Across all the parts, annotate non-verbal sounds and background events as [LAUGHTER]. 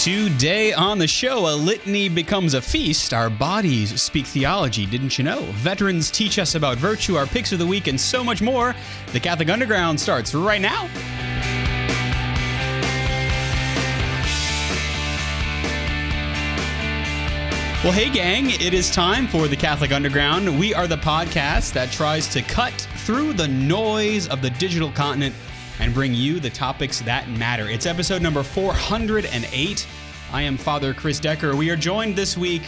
Today on the show, a litany becomes a feast. Our bodies speak theology, didn't you know? Veterans teach us about virtue, our picks of the week, and so much more. The Catholic Underground starts right now. Well, hey, gang, it is time for the Catholic Underground. We are the podcast that tries to cut through the noise of the digital continent and bring you the topics that matter. It's episode number 408. I am Father Chris Decker. We are joined this week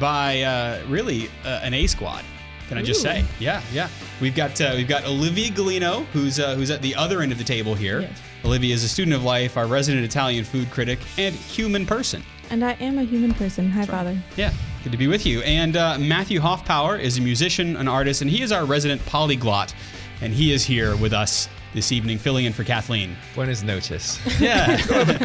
by uh, really uh, an A squad. Can I just Ooh. say? Yeah, yeah. We've got uh, we've got Olivia Galino, who's uh, who's at the other end of the table here. Yes. Olivia is a student of life, our resident Italian food critic, and human person. And I am a human person. Hi, Father. Yeah, good to be with you. And uh, Matthew Hoffpauir is a musician, an artist, and he is our resident polyglot. And he is here with us this evening, filling in for Kathleen. Buenas noches. [LAUGHS] Yeah,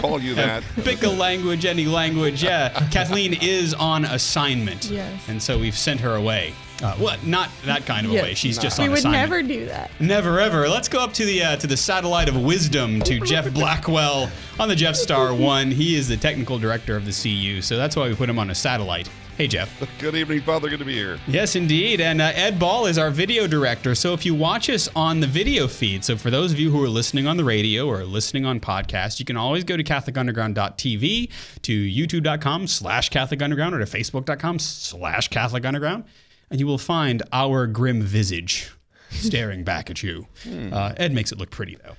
call you that. pick a language, any language. Yeah, [LAUGHS] Kathleen is on assignment. Yes. And so we've sent her away. Uh, well, not that kind of Yes. away. She's just We on would assignment. never do that. Never ever. Let's go up to the uh, to the satellite of wisdom to Jeff [LAUGHS] Blackwell on the Jeff Star One. He is the technical director of the CU, so that's why we put him on a satellite. Hey, Jeff. Good evening, Father. Good to be here. Yes, indeed. And uh, Ed Ball is our video director. So if you watch us on the video feed, so for those of you who are listening on the radio or listening on podcast, you can always go to CatholicUnderground.tv, to YouTube.com slash Catholic Underground, or to Facebook.com slash Catholic Underground, and you will find our grim visage staring back at you. Uh, Ed makes it look pretty, though.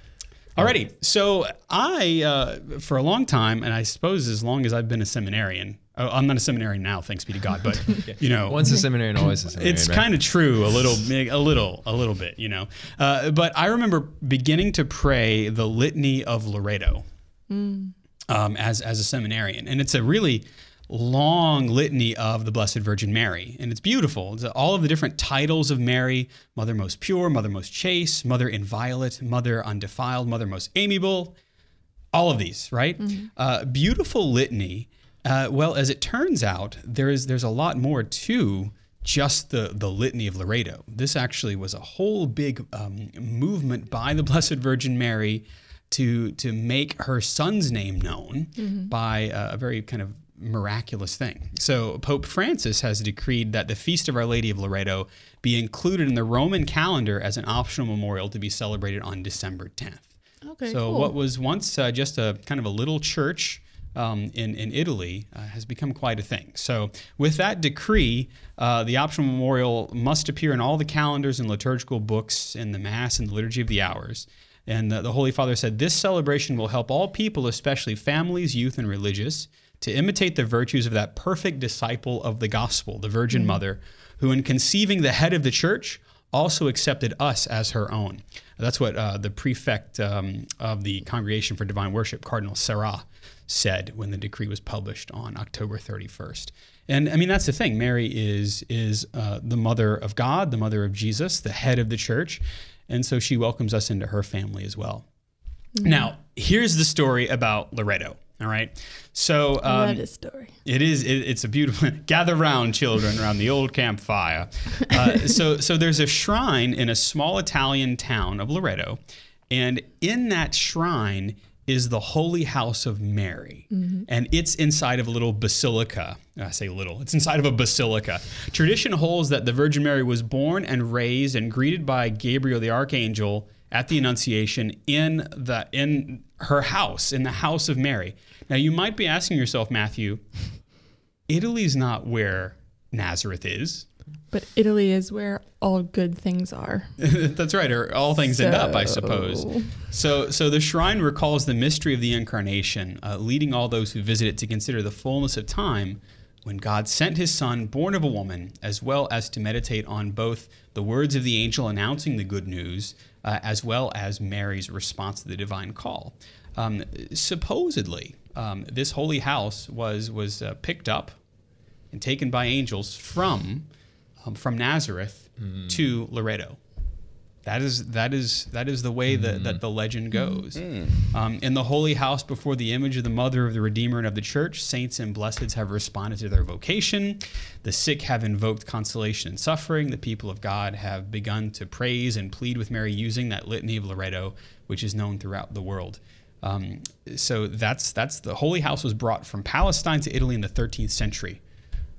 Alrighty, so I, uh, for a long time, and I suppose as long as I've been a seminarian, oh, I'm not a seminary now, thanks be to God, but [LAUGHS] you know, Once a seminarian, always a seminarian. it's right? kind of true, a little, a little, a little bit, you know. Uh, but I remember beginning to pray the litany of Loreto um, as as a seminarian, and it's a really long litany of the Blessed Virgin Mary, and it's beautiful. It's all of the different titles of Mary: Mother most pure, Mother most chaste, Mother inviolate, Mother undefiled, Mother most amiable. All of these, right? Uh, beautiful litany. Uh, well, as it turns out, there is there's a lot more to just the the litany of Loreto. This actually was a whole big um, movement by the Blessed Virgin Mary to to make her son's name known by a, a very kind of miraculous thing. So Pope Francis has decreed that the feast of Our Lady of Loreto be included in the Roman calendar as an optional memorial to be celebrated on December 10th. Okay, So cool. what was once uh, just a kind of a little church um, in in Italy uh, has become quite a thing. So with that decree, uh, the optional memorial must appear in all the calendars and liturgical books in the Mass and the Liturgy of the Hours. And the, the Holy Father said this celebration will help all people, especially families, youth, and religious, to imitate the virtues of that perfect disciple of the gospel, the Virgin Mother, who, in conceiving the head of the church, also accepted us as her own. That's what uh, the prefect um, of the Congregation for Divine Worship, Cardinal Sarah, said when the decree was published on October 31st. And I mean, that's the thing. Mary is is uh, the mother of God, the mother of Jesus, the head of the church, and so she welcomes us into her family as well. Now, here's the story about Loreto. All right, so um, Love this story. it is. It, it's a beautiful. [LAUGHS] Gather round, children, around the old campfire. Uh, [LAUGHS] so, so there's a shrine in a small Italian town of Loreto, and in that shrine is the Holy House of Mary, mm-hmm. and it's inside of a little basilica. I say little. It's inside of a basilica. Tradition holds that the Virgin Mary was born and raised and greeted by Gabriel the archangel at the Annunciation in the in her house, in the house of Mary. Now you might be asking yourself, Matthew, Italy's not where Nazareth is. But Italy is where all good things are. [LAUGHS] That's right, or all things end up, I suppose. So, so the shrine recalls the mystery of the incarnation, uh, leading all those who visit it to consider the fullness of time when God sent His Son, born of a woman, as well as to meditate on both the words of the angel announcing the good news, uh, as well as Mary's response to the divine call. Um, supposedly, um, this holy house was was uh, picked up and taken by angels from um, from Nazareth to Loreto. That is that is that is the way that, that the legend goes. Um, in the holy house before the image of the mother of the Redeemer and of the church, saints and blesseds have responded to their vocation. The sick have invoked consolation in suffering. The people of God have begun to praise and plead with Mary using that litany of Loreto, which is known throughout the world. Um, so that's that's the holy house was brought from Palestine to Italy in the 13th century,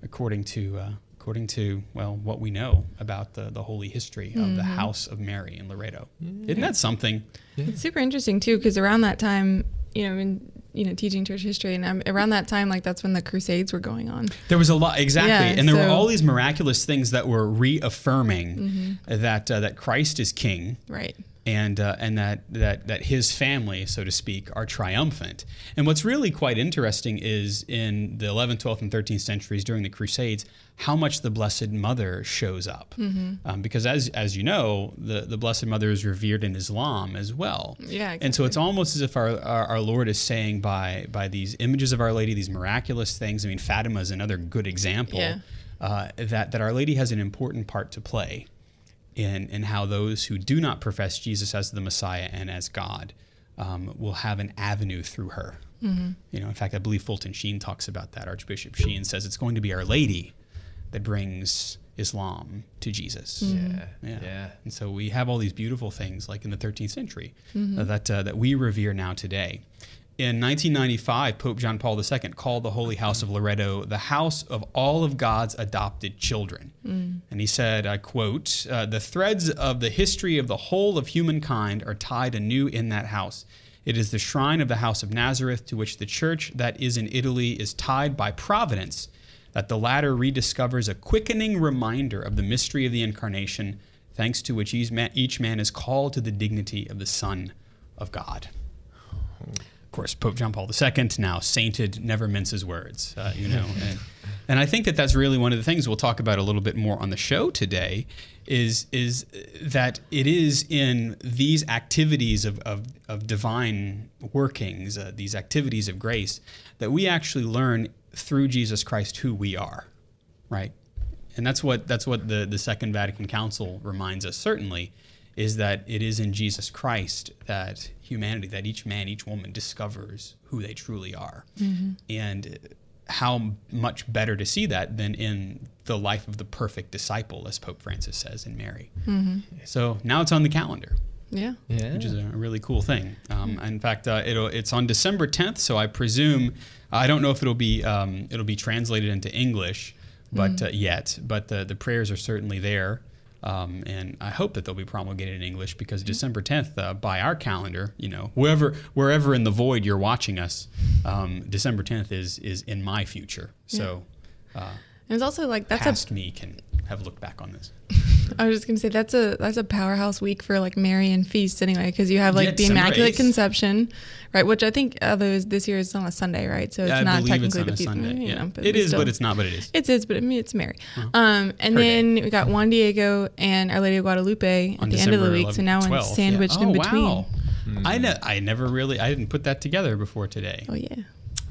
according to uh, according to well what we know about the the holy history of the house of Mary in Loreto. Isn't that something? It's super interesting too, because around that time, you know, in you know teaching church history, and um, around that time, like that's when the Crusades were going on. There was a lot exactly, Yeah, and there were so- Mm-hmm. all these miraculous things that were reaffirming that uh, that Christ is King. Right. And uh, and that that that his family, so to speak, are triumphant. And what's really quite interesting is in the 11th, 12th, and 13th centuries during the Crusades, how much the Blessed Mother shows up. Um, because as as you know, the the Blessed Mother is revered in Islam as well. Yeah, exactly. And so it's almost as if our, our our Lord is saying by by these images of Our Lady, these miraculous things. I mean, Fatima is another good example. Yeah. Uh, that that Our Lady has an important part to play in, in how those who do not profess Jesus as the Messiah and as God um, will have an avenue through her. You know, in fact, I believe Fulton Sheen talks about that. Archbishop Sheen says it's going to be Our Lady that brings Islam to Jesus. Yeah. Yeah. Yeah. And so we have all these beautiful things like in the 13th century uh, that uh, that we revere now today. In 1995, Pope John Paul II called the Holy House of Loreto the house of all of God's adopted children. And he said, I quote, uh, The threads of the history of the whole of humankind are tied anew in that house. It is the shrine of the house of Nazareth to which the church that is in Italy is tied by providence that the latter rediscovers a quickening reminder of the mystery of the incarnation, thanks to which each man, each man is called to the dignity of the Son of God. Of course, Pope John Paul II, now sainted, never minces words, uh, you know. [LAUGHS] And, and I think that that's really one of the things we'll talk about a little bit more on the show today is, is that it is in these activities of, of, of divine workings, uh, these activities of grace, that we actually learn through Jesus Christ who we are, right? And that's what that's what the, the Second Vatican Council reminds us certainly, is that it is in Jesus Christ that humanity, that each man, each woman discovers who they truly are. And how much better to see that than in the life of the perfect disciple, as Pope Francis says in Mary. So now it's on the calendar Yeah. Yeah. which is a really cool thing. Um, in fact, uh, it'll, it's on December 10th, so I presume I don't know if it'll be um, it'll be translated into English, but uh, yet, but the the prayers are certainly there. Um, and I hope that they'll be promulgated in English because December 10th, uh, by our calendar, you know, wherever wherever in the void you're watching us, um, December 10th is is in my future. So, uh, And it's also like that's a past me can have looked back on this. I was just gonna say that's a that's a powerhouse week for like Mary and feasts anyway, because you have like Yeah, the Immaculate 8th. Conception, right? Which I think although this year is on a Sunday, right? So it's I not it's technically on the a feast. Sunday. you Yeah. but it is, still- but it's not. But it is. It is, but I mean it's Mary. Um, and Per then day. we got Juan Diego and Our Lady of Guadalupe on at the end of the week. So 11th, now we're 12th, yeah. sandwiched in Oh, between. Wow. I ne- I never really I didn't put that together before today. Oh yeah.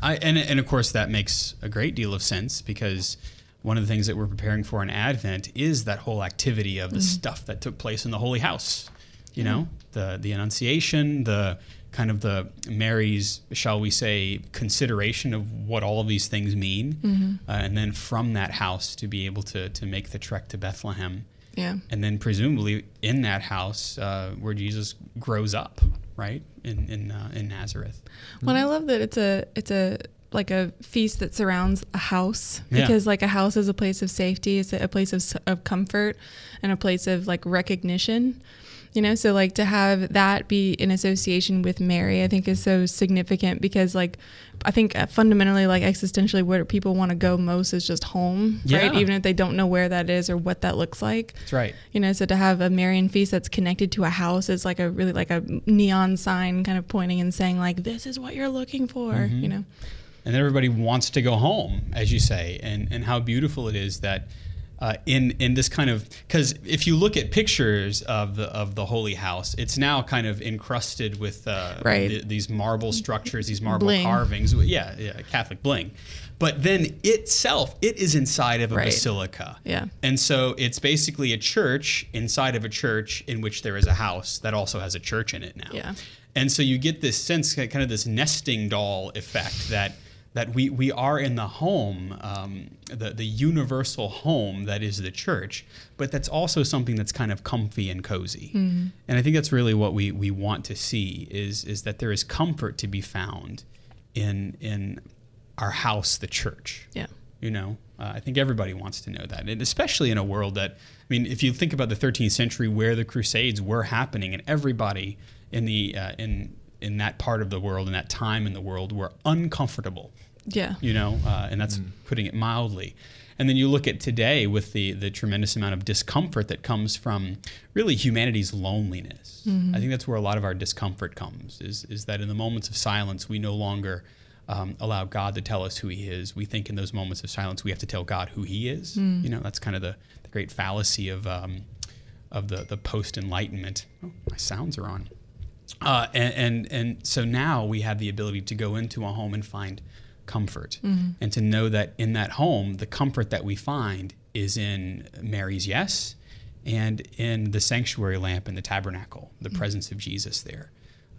I and and of course that makes a great deal of sense because one of the things that we're preparing for in Advent is that whole activity of the stuff that took place in the Holy House. You know, the the Annunciation, the kind of the Mary's, shall we say, consideration of what all of these things mean, uh, and then from that house to be able to to make the trek to Bethlehem Yeah. and then presumably in that house uh, where Jesus grows up, right in in uh, in Nazareth. Well, and I love that it's a it's a like a feast that surrounds a house Yeah. because like a house is a place of safety, it's a place of, of comfort and a place of like recognition. You know, so like to have that be in association with Mary, I think is so significant because like I think uh, fundamentally like existentially where people want to go most is just home, right? Even if they don't know where that is or what that looks like. That's right. You know, so to have a Marian feast that's connected to a house is like a really like a neon sign kind of pointing and saying like this is what you're looking for, Mm-hmm. you know. And everybody wants to go home, as you say, and and how beautiful it is that uh, in in this kind of because if you look at pictures of the of the holy house, it's now kind of encrusted with uh, Right. th- these marble structures, these marble Bling. carvings. Yeah, yeah, Catholic bling. But then itself, it is inside of a Right. basilica. Yeah. And so it's basically a church inside of a church in which there is a house that also has a church in it now. Yeah. And so you get this sense, kind of this nesting doll effect that that we we are in the home, um, the the universal home that is the church, but that's also something that's kind of comfy and cozy. And I think that's really what we we want to see is is that there is comfort to be found in in our house, the church. Yeah. You know, uh, I think everybody wants to know that, and especially in a world that, I mean, if you think about the 13th century, where the Crusades were happening, and everybody in the uh, in in that part of the world, in that time in the world, were uncomfortable. Yeah. You know, uh, and that's putting it mildly. And then you look at today with the the tremendous amount of discomfort that comes from really humanity's loneliness. I think that's where a lot of our discomfort comes. Is is that in the moments of silence we no longer um, allow God to tell us who He is. We think in those moments of silence we have to tell God who He is. You know, that's kind of the, the great fallacy of um, of the the post Enlightenment. Oh, my sounds are on. Uh, and, and and so now we have the ability to go into a home and find comfort, and to know that in that home, the comfort that we find is in Mary's yes, and in the sanctuary lamp and the tabernacle, the presence of Jesus there.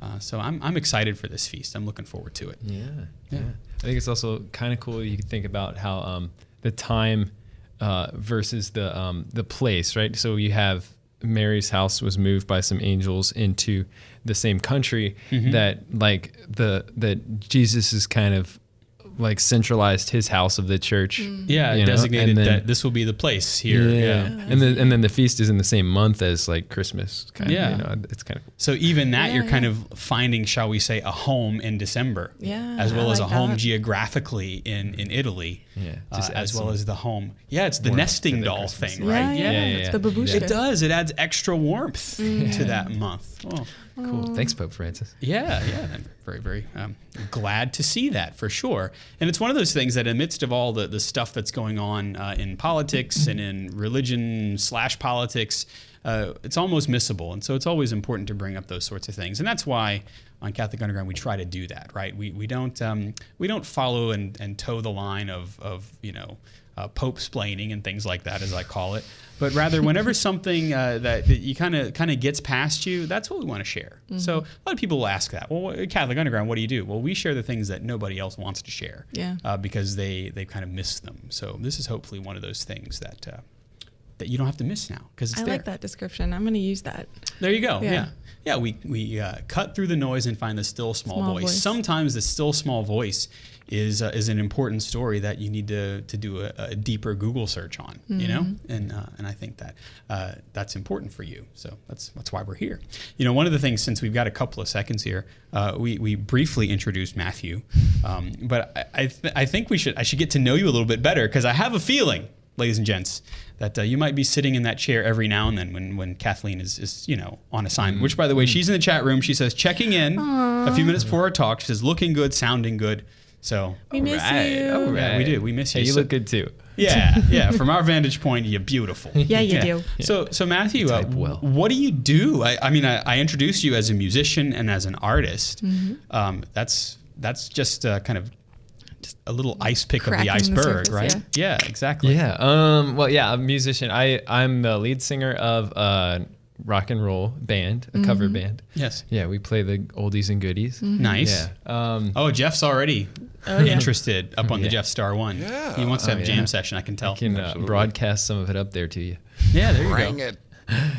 Uh, so I'm I'm excited for this feast. I'm looking forward to it. Yeah, yeah. I think it's also kind of cool. You can think about how um, the time uh, versus the um, the place, right? So you have Mary's house was moved by some angels into the same country mm-hmm. that like the that Jesus is kind of like centralized his house of the church. Yeah, you know, designated then- that this will be the place here. Yeah. and then and then the feast is in the same month as like Christmas. Kind Yeah. of, you know, it's kind of So even that, Yeah, you're kind of finding, shall we say, a home in December. Yeah, As well I as a like home that. geographically in, in Italy. Yeah, uh, just adds as well as the home. Yeah, it's the nesting the doll Christmas thing, season. right? Yeah, yeah, Yeah, yeah, It's the babushka. It does. It adds extra warmth Mm. to that month. Oh, cool. Thanks, Pope Francis. yeah, yeah. I'm very, very um, glad to see that for sure. And it's one of those things that, amidst of all the, the stuff that's going on uh, in politics and in religion slash politics, uh, it's almost missable. And so it's always important to bring up those sorts of things. And that's why on Catholic Underground we try to do that, right? We, we don't um, we don't follow and, and toe the line of, of you know uh, pope splaining and things like that, as I call it. But rather, whenever [LAUGHS] something uh, that, that you kind of kind of gets past you, that's what we want to share. So a lot of people will ask that. Well, Catholic Underground, what do you do? Well, we share the things that nobody else wants to share. Yeah. Uh, because they they kind of miss them. So this is hopefully one of those things that. Uh, that you don't have to miss now because it's I there. like that description. I'm going to use that. There you go. Yeah. Yeah. Yeah. we, we uh, cut through the noise and find the still small, Small voice. voice. Sometimes the still small voice is uh, is an important story that you need to, to do a, a deeper Google search on, you know? Mm-hmm. And uh, and I think that uh, that's important for you. So that's that's why we're here. You know, one of the things since we've got a couple of seconds here, uh, we, we briefly introduced Matthew, um, but I I, th- I think we should I should get to know you a little bit better because I have a feeling ladies and gents, that uh, you might be sitting in that chair every now and then when, when Kathleen is, is, you know, on assignment. Which, by the way, she's in the chat room. She says, checking in a few minutes before our talk. She says, looking good, sounding good. So, We miss Right, you. all Yeah, we do. We miss Hey, you. you So- look good too. [LAUGHS] yeah, yeah. From our vantage point, you're beautiful. [LAUGHS] Yeah, you do. So, so Matthew, uh, well. what do you do? I, I mean, I, I introduced you as a musician and as an artist. Mm-hmm. Um, that's that's just uh, kind of just a little ice pick of the Cracking the iceberg, surface, right? Yeah. exactly. Yeah. Um. Well, yeah. I'm a musician. I I'm the lead singer of a rock and roll band, a cover Mm-hmm. band. Yes. Yeah. We play the oldies and goodies. Nice. Yeah. Um. Oh, Jeff's already Oh, yeah. interested up on the Jeff Star One. Yeah. He wants to have Oh, a jam yeah. session. I can tell. I can uh, broadcast some of it up there to you. yeah, there you Bring go. it.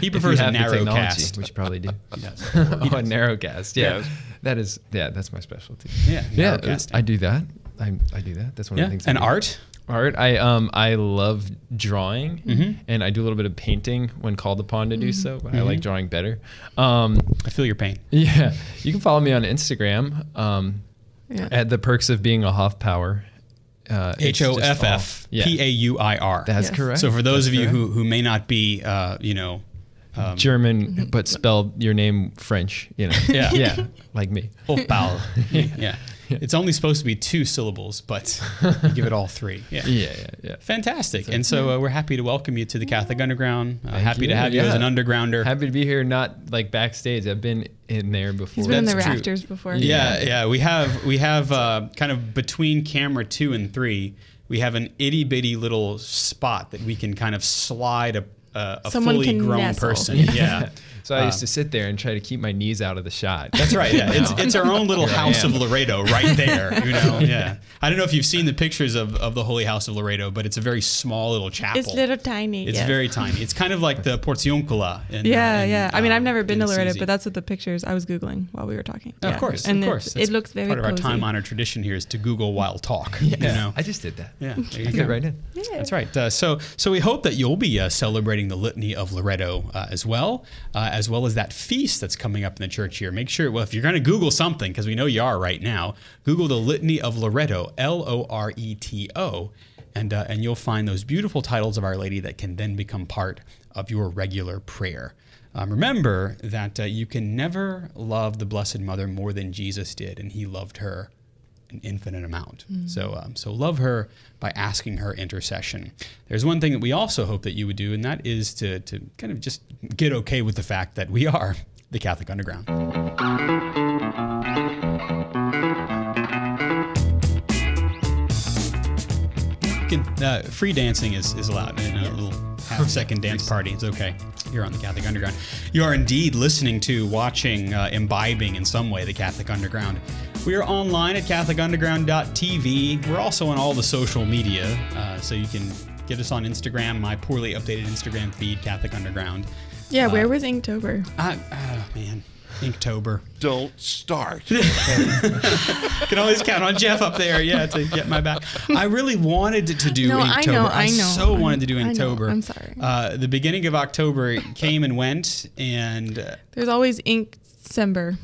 He prefers a narrow cast. which you probably do. [LAUGHS] Yes. [LAUGHS] oh, a narrow cast. Yeah. Yes. That is. Yeah. That's my specialty. Yeah, Yeah. narrowcasting. I do that. I I do that. That's one of the things. I and do. art. Art. I um I love drawing, Mm-hmm. and I do a little bit of painting when called upon to do so. But I like drawing better. Um, I feel your pain. [LAUGHS] yeah, you can follow me on Instagram um, Yeah. at the perks of being a Hoffpauir. Uh, it's H just O F all- F Yeah, P A U I R. That's Yes. correct. So for those That's of you correct. who, who may not be, uh, you know, um, German but spelled your name French, you know. [LAUGHS] Yeah. yeah, like me. Hofbau. [LAUGHS] yeah. It's only supposed to be two syllables, but you give it all three. [LAUGHS] Yeah. Yeah, yeah, yeah. Fantastic. And so uh, we're happy to welcome you to the Catholic Underground. Uh, Thank happy to you. have you as an undergrounder. Happy to be here, not like backstage. I've been in there before. He's been in the That's true. rafters before. Yeah, yeah. We have we have uh, kind of between camera two and three, we have an itty bitty little spot that we can kind of slide a, a, a fully grown nestle. person. Yes. [LAUGHS] Yeah. So I used to sit there and try to keep my knees out of the shot. That's right. Yeah, it's it's our own little Here house of am. Loreto right there. You know. [LAUGHS] Yeah. I don't know if you've seen the pictures of, of the Holy House of Loreto, but it's a very small little chapel. It's little tiny. It's yes. very tiny. It's kind of like the Porciuncola. In, Yeah, uh, in, yeah. I mean, uh, I've never been in to Loreto, but that's what the pictures I was googling while we were talking. Of Yeah. course, and of course. it looks very part of our time-honored tradition here is to Google while talk. You know. I just did that. Yeah, there you I go. right in. Yeah. That's right. Uh, so, so we hope that you'll be uh, celebrating the Litany of Loreto uh, as well, uh, as well as that feast that's coming up in the church here. Make sure, well, if you're going to Google something, because we know you are right now, Google the Litany of Loreto, L O R E T O, and uh, and you'll find those beautiful titles of Our Lady that can then become part of your regular prayer. Um, remember that uh, you can never love the Blessed Mother more than Jesus did, and He loved her an infinite amount. So, um, so love her by asking her intercession. There's one thing that we also hope that you would do, and that is to, to kind of just get okay with the fact that we are [LAUGHS] the Catholic Underground. Can, uh, free dancing is, is allowed in a little half second dance party. It's okay. You're on the Catholic Underground. You are indeed listening to, watching, uh, imbibing in some way the Catholic Underground. We are online at CatholicUnderground.tv. We're also on all the social media, uh, so you can get us on Instagram, my poorly updated Instagram feed, Catholic Underground. Yeah, where was Inktober? Uh, oh, man. Inktober. Don't start. [LAUGHS] Can always count on Jeff up there, yeah, to get my back. I really wanted to, to do No, Inktober. I know, I know. so wanted to do Inktober. I'm sorry. Uh, the beginning of October came and went, and uh, There's always Ink December.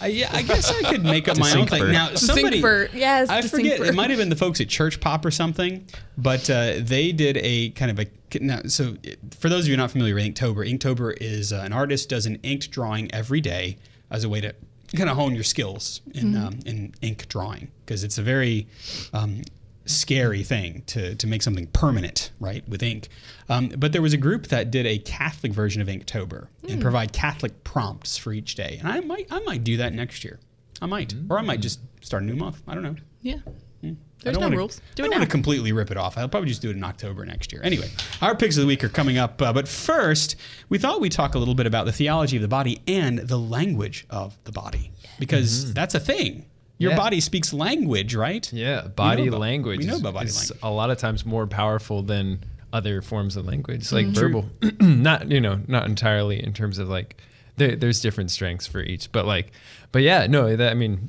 I, yeah, I guess I could make up my own thing. Now, somebody, Distinctfur. Yes, I forget. Distinctfur. It might have been the folks at Church Pop or something, but uh, they did a kind of a. Now, so, for those of you not familiar with Inktober, Inktober is uh, an artist does an inked drawing every day as a way to kind of hone your skills in Mm-hmm. um, in ink drawing because it's a very um, scary thing to, to make something permanent, right, with ink. Um, but there was a group that did a Catholic version of Inktober Hmm. and provide Catholic prompts for each day. And I might I might do that next year. I might, or I might just start a new month. I don't know. Yeah. I There's no wanna- rules. Do I don't want to completely rip it off. I'll probably just do it in October next year. Anyway, our picks of the week are coming up. Uh, but first, we thought we'd talk a little bit about the theology of the body and the language of the body because that's a thing. Your Yeah. body speaks language, right? Yeah, body about- language. we know about body language. A lot of times more powerful than other forms of language, like Mm-hmm. verbal. [CLEARS THROAT] not you know, not entirely in terms of like there, there's different strengths for each, but like, but yeah, no, that I mean,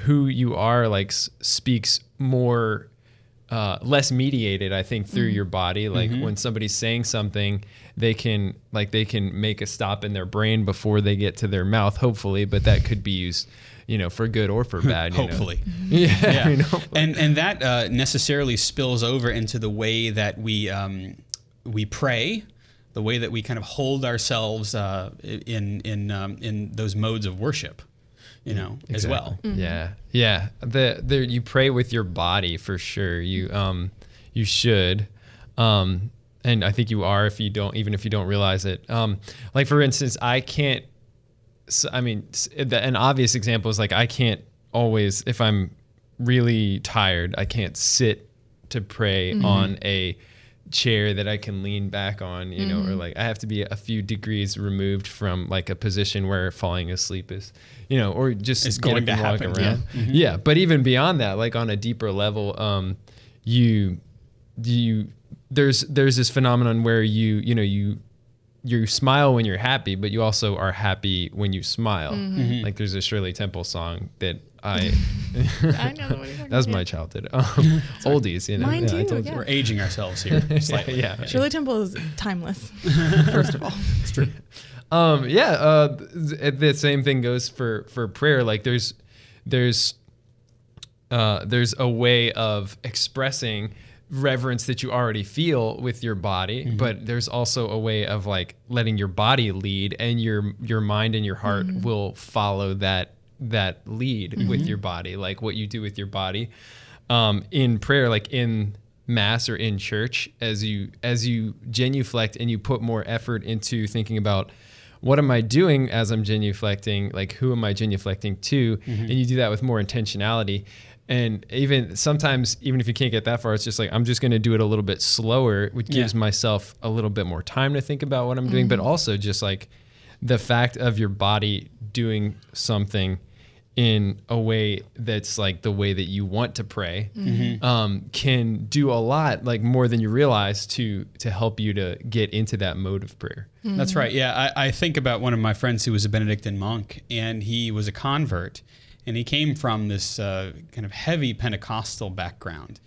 who you are like s- speaks more. Uh, less mediated, I think, through your body. Like Mm-hmm. when somebody's saying something, they can like they can make a stop in their brain before they get to their mouth, hopefully. But that could be used, you know, for good or for [LAUGHS] bad. you know. Hopefully. [LAUGHS] Yeah, yeah. I mean, hopefully. and and that uh, necessarily spills over into the way that we um, we pray, the way that we kind of hold ourselves uh, in in um, in those modes of worship, you know, as well. Yeah, yeah. The the you pray with your body for sure. You um you should, um and I think you are if you don't even if you don't realize it. Um like for instance, I can't. So, I mean, the, an obvious example is like I can't always if I'm really tired, I can't sit to pray mm-hmm. on a chair that I can lean back on, you know, or mm-hmm. like I have to be a few degrees removed from like a position where falling asleep is, you know, or just It's going to and walk happen, around. yeah. Mm-hmm. Yeah. but even beyond that, like on a deeper level, um, you you there's there's this phenomenon where you you know you you smile when you're happy, but you also are happy when you smile. Mm-hmm. Like there's a Shirley Temple song that I. [LAUGHS] I know the one That was my childhood. [LAUGHS] Um, oldies, you know. Mine I too, you. yeah. We're aging ourselves here [LAUGHS] slightly. Yeah. Shirley Temple is timeless, first of all. It's true. Um, yeah, uh, th- the same thing goes for for prayer. Like there's there's uh, there's a way of expressing reverence that you already feel with your body, mm-hmm. but there's also a way of like letting your body lead, and your your mind and your heart mm-hmm. will follow that that lead with mm-hmm. your body, like what you do with your body. Um, in prayer, like in mass or in church, as you as you genuflect and you put more effort into thinking about what am I doing as I'm genuflecting, like who am I genuflecting to, and you do that with more intentionality. And even sometimes, even if you can't get that far, it's just like I'm just going to do it a little bit slower, which gives Yeah. myself a little bit more time to think about what I'm doing, but mm-hmm. also just like the fact of your body doing something in a way that's like the way that you want to pray mm-hmm. um, can do a lot like more than you realize to to help you to get into that mode of prayer That's mm-hmm. right. Yeah, I, I think about one of my friends who was a Benedictine monk, and he was a convert, and he came from this uh, kind of heavy Pentecostal background,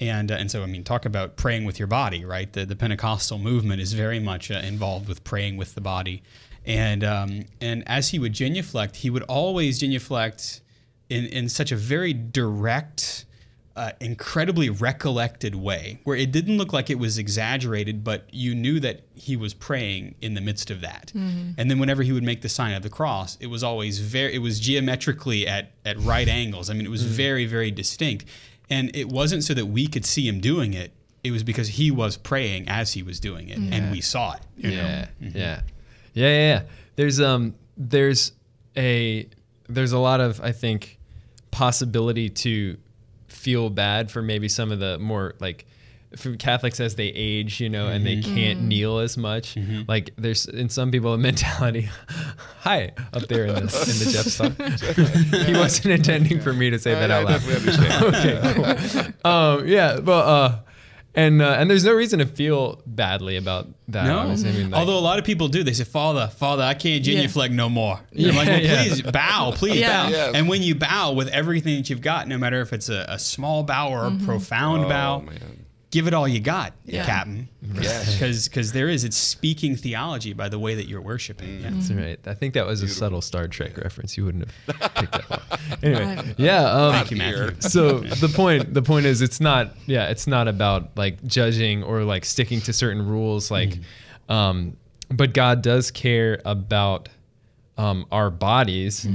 and uh, and so I mean, talk about praying with your body, right? The the Pentecostal movement is very much uh, involved with praying with the body, and um, and as he would genuflect, he would always genuflect in in such a very direct uh, incredibly recollected way where it didn't look like it was exaggerated, but you knew that he was praying in the midst of that. And then whenever he would make the sign of the cross, it was always very, it was geometrically at, at right angles. I mean, it was very, very distinct. And it wasn't so that we could see him doing it. It was because he was praying as he was doing it, and we saw it. you know? yeah, yeah, yeah, yeah, yeah. There's um, there's a there's a lot of I think possibility to feel bad for maybe some of the more like for Catholics as they age, you know, and they can't kneel as much. Like there's in some people a mentality. [LAUGHS] Hi, up there in the in the Jeff talk. [LAUGHS] he wasn't [LAUGHS] intending for me to say that out loud. okay, cool. um, yeah, but uh, and uh, and there's no reason to feel badly about that. No, honestly. I mean, like, although a lot of people do, they say, "Father, Father, I can't genuflect no more." Yeah, I'm like, well, [LAUGHS] yeah. please bow, please Yeah. bow. Yes. And when you bow with everything that you've got, no matter if it's a, a small bow or a profound Oh, bow, man. Give it all you got, Yeah. Captain. Yes. [LAUGHS] Because there is, it's speaking theology by the way that you're worshiping. Yeah. That's right. I think that was a subtle Star Trek reference. You wouldn't have [LAUGHS] picked that up. Anyway, yeah. Um, Thank you, Matthew. So [LAUGHS] the point the point is it's not yeah it's not about like judging or like sticking to certain rules like um but god does care about um our bodies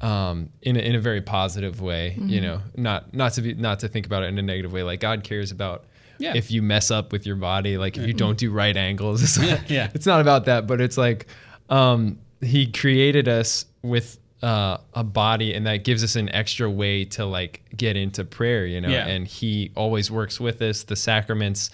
um in a, in a very positive way you know not not to be not to think about it in a negative way like god cares about Yeah. if you mess up with your body like if you don't do right angles it's [LAUGHS] Yeah, not, yeah. it's not about that but it's like um he created us with uh, a body and that gives us an extra way to like get into prayer you know Yeah. and he always works with us the sacraments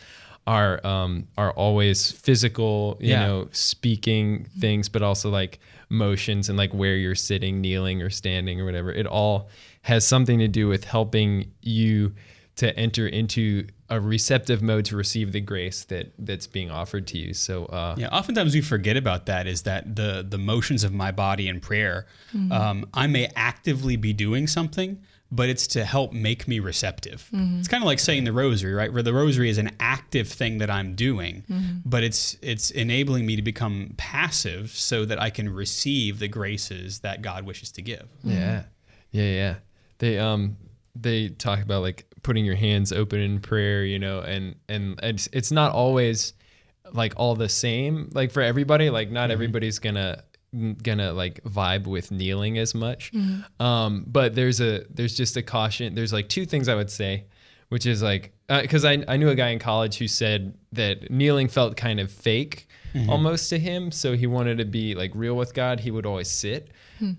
are um are always physical you Yeah. know speaking things but also like motions and like where you're sitting kneeling or standing or whatever it all has something to do with helping you to enter into a receptive mode to receive the grace that that's being offered to you so uh Yeah, oftentimes we forget about that. Is that the the motions of my body in prayer? Um, I may actively be doing something, but it's to help make me receptive. It's kind of like saying the rosary, right? Where the rosary is an active thing that I'm doing, but it's it's enabling me to become passive so that I can receive the graces that God wishes to give. Yeah. Yeah, yeah. They um they talk about like putting your hands open in prayer, you know, and and it's it's not always like all the same like for everybody, like not everybody's going to gonna like vibe with kneeling as much. Um but there's a there's just a caution. There's like two things I would say, which is like because I I knew a guy in college who said that kneeling felt kind of fake almost to him, so he wanted to be like real with God. He would always sit.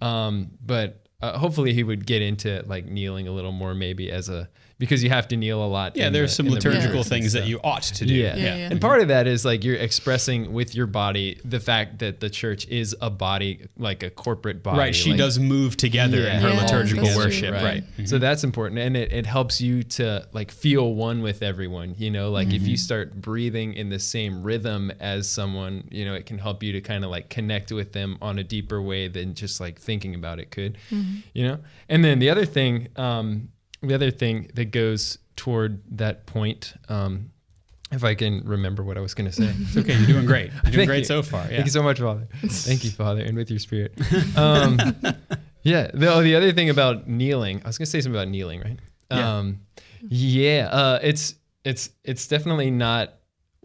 Um, but uh, hopefully he would get into like kneeling a little more, maybe as a because you have to kneel a lot. Yeah, in there's the- some in the liturgical prayers things that you ought to do. Yeah. Yeah, yeah. And part of that is like you're expressing with your body the fact that the church is a body, like a corporate body. Right, she like- does move together in her Yeah, liturgical that's true. worship, right? So mm-hmm. that's important. And it, it helps you to like feel one with everyone. You know, like if you mm-hmm. start breathing in the same rhythm as someone, you know, it can help you to kind of like connect with them on a deeper way than just like thinking about it could. Mm-hmm. You know? And then the other thing, um, the other thing that goes toward that point, um, if I can remember what I was going to say. It's okay, you're doing great. You're doing great you. so far. Yeah. Thank you so much, Father. Thank you, Father, and with your spirit. [LAUGHS] Um, yeah. The, oh, the other thing about kneeling, I was gonna say something about kneeling, right? Yeah. Um, yeah. Uh, it's it's it's definitely not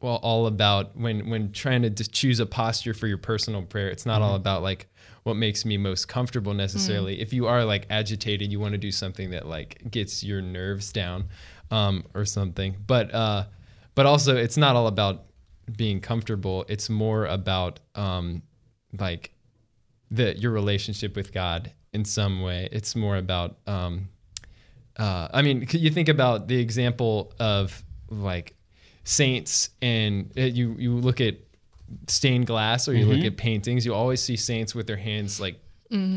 well all about when when trying to just choose a posture for your personal prayer. It's not all about like what makes me most comfortable necessarily. If you are like agitated, you want to do something that like gets your nerves down, um, or something. But uh, but also it's not all about being comfortable. It's more about um, like the your relationship with God in some way. It's more about um, uh, I mean, you think about the example of like saints, and uh, you you look at stained glass or you look at paintings, you always see saints with their hands like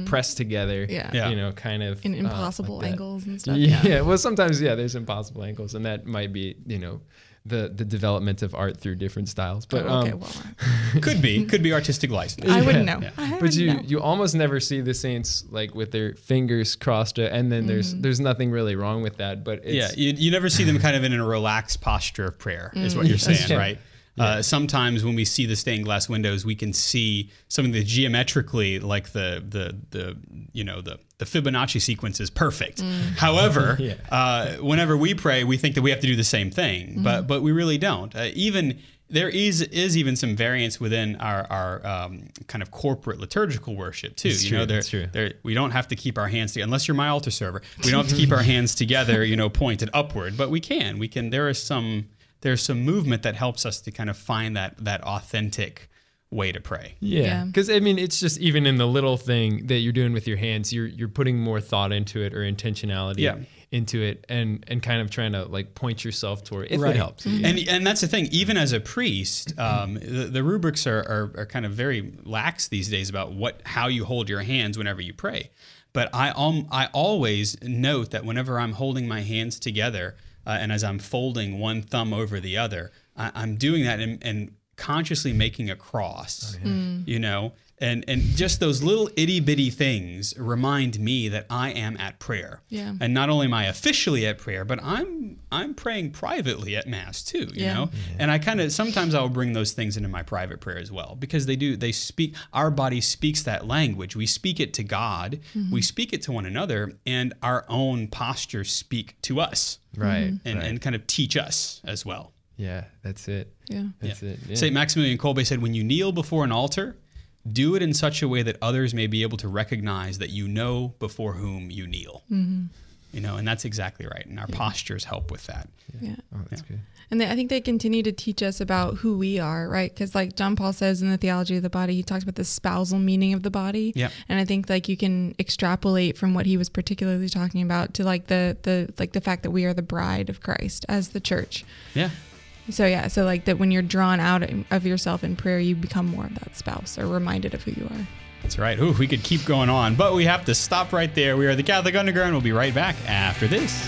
pressed together. Yeah. Yeah. You know, kind of in uh, impossible like angles and stuff. Yeah. Yeah. Well, sometimes yeah, there's impossible angles, and that might be you know the the development of art through different styles. But Oh, okay, um, well, [LAUGHS] [LAUGHS] Could be, could be artistic license. I wouldn't know. Yeah. I but you know. you almost never see the saints like with their fingers crossed, uh, and then there's there's nothing really wrong with that. But it's, yeah, you, you never see them kind of in a relaxed posture of prayer, is what you're saying, true. Right? Uh, sometimes when we see the stained glass windows, we can see something that geometrically, like the the the you know the the Fibonacci sequence is perfect. [LAUGHS] However, [LAUGHS] Yeah. uh, whenever we pray, we think that we have to do the same thing, but but we really don't. Uh, even there is is even some variance within our our um, kind of corporate liturgical worship too. It's you true, know, there, there we don't have to keep our hands together unless you're my altar server. We don't have to [LAUGHS] keep our hands together, you know, pointed upward, but we can. We can. There is some there's some movement that helps us to kind of find that that authentic way to pray. Yeah, Yeah. because I mean, it's just even in the little thing that you're doing with your hands, you're you're putting more thought into it or intentionality Yeah. into it, and and kind of trying to like point yourself toward it if it helps. And and that's the thing. Even as a priest, um, the, the rubrics are, are are kind of very lax these days about what how you hold your hands whenever you pray. But I um, I always note that whenever I'm holding my hands together uh, and as I'm folding one thumb over the other, I, I'm doing that and, and consciously making a cross. You know. And, and just those little itty bitty things remind me that I am at prayer. Yeah. And not only am I officially at prayer, but I'm I'm praying privately at mass too. You Yeah. know, mm-hmm. and I kind of sometimes I'll bring those things into my private prayer as well because they do they speak. Our body speaks that language. We speak it to God. Mm-hmm. We speak it to one another, and our own postures speak to us mm-hmm. Right. and, right. and kind of teach us as well. yeah, that's it. Yeah. That's it. Yeah. St. Maximilian Kolbe said, "When you kneel before an altar." Do it in such a way that others may be able to recognize that you know before whom you kneel. Mm-hmm. You know, and that's exactly right. And our postures help with that. Yeah. oh, that's good. And they, I think they continue to teach us about who we are, right? Because like John Paul says in the theology of the body, he talks about the spousal meaning of the body. Yeah. And I think like you can extrapolate from what he was particularly talking about to like the the like the fact that we are the bride of Christ as the church. Yeah. So yeah, so like that when you're drawn out of yourself in prayer, you become more of that spouse or reminded of who you are. That's right. Ooh, we could keep going on, but we have to stop right there. We are the Catholic Underground. We'll be right back after this.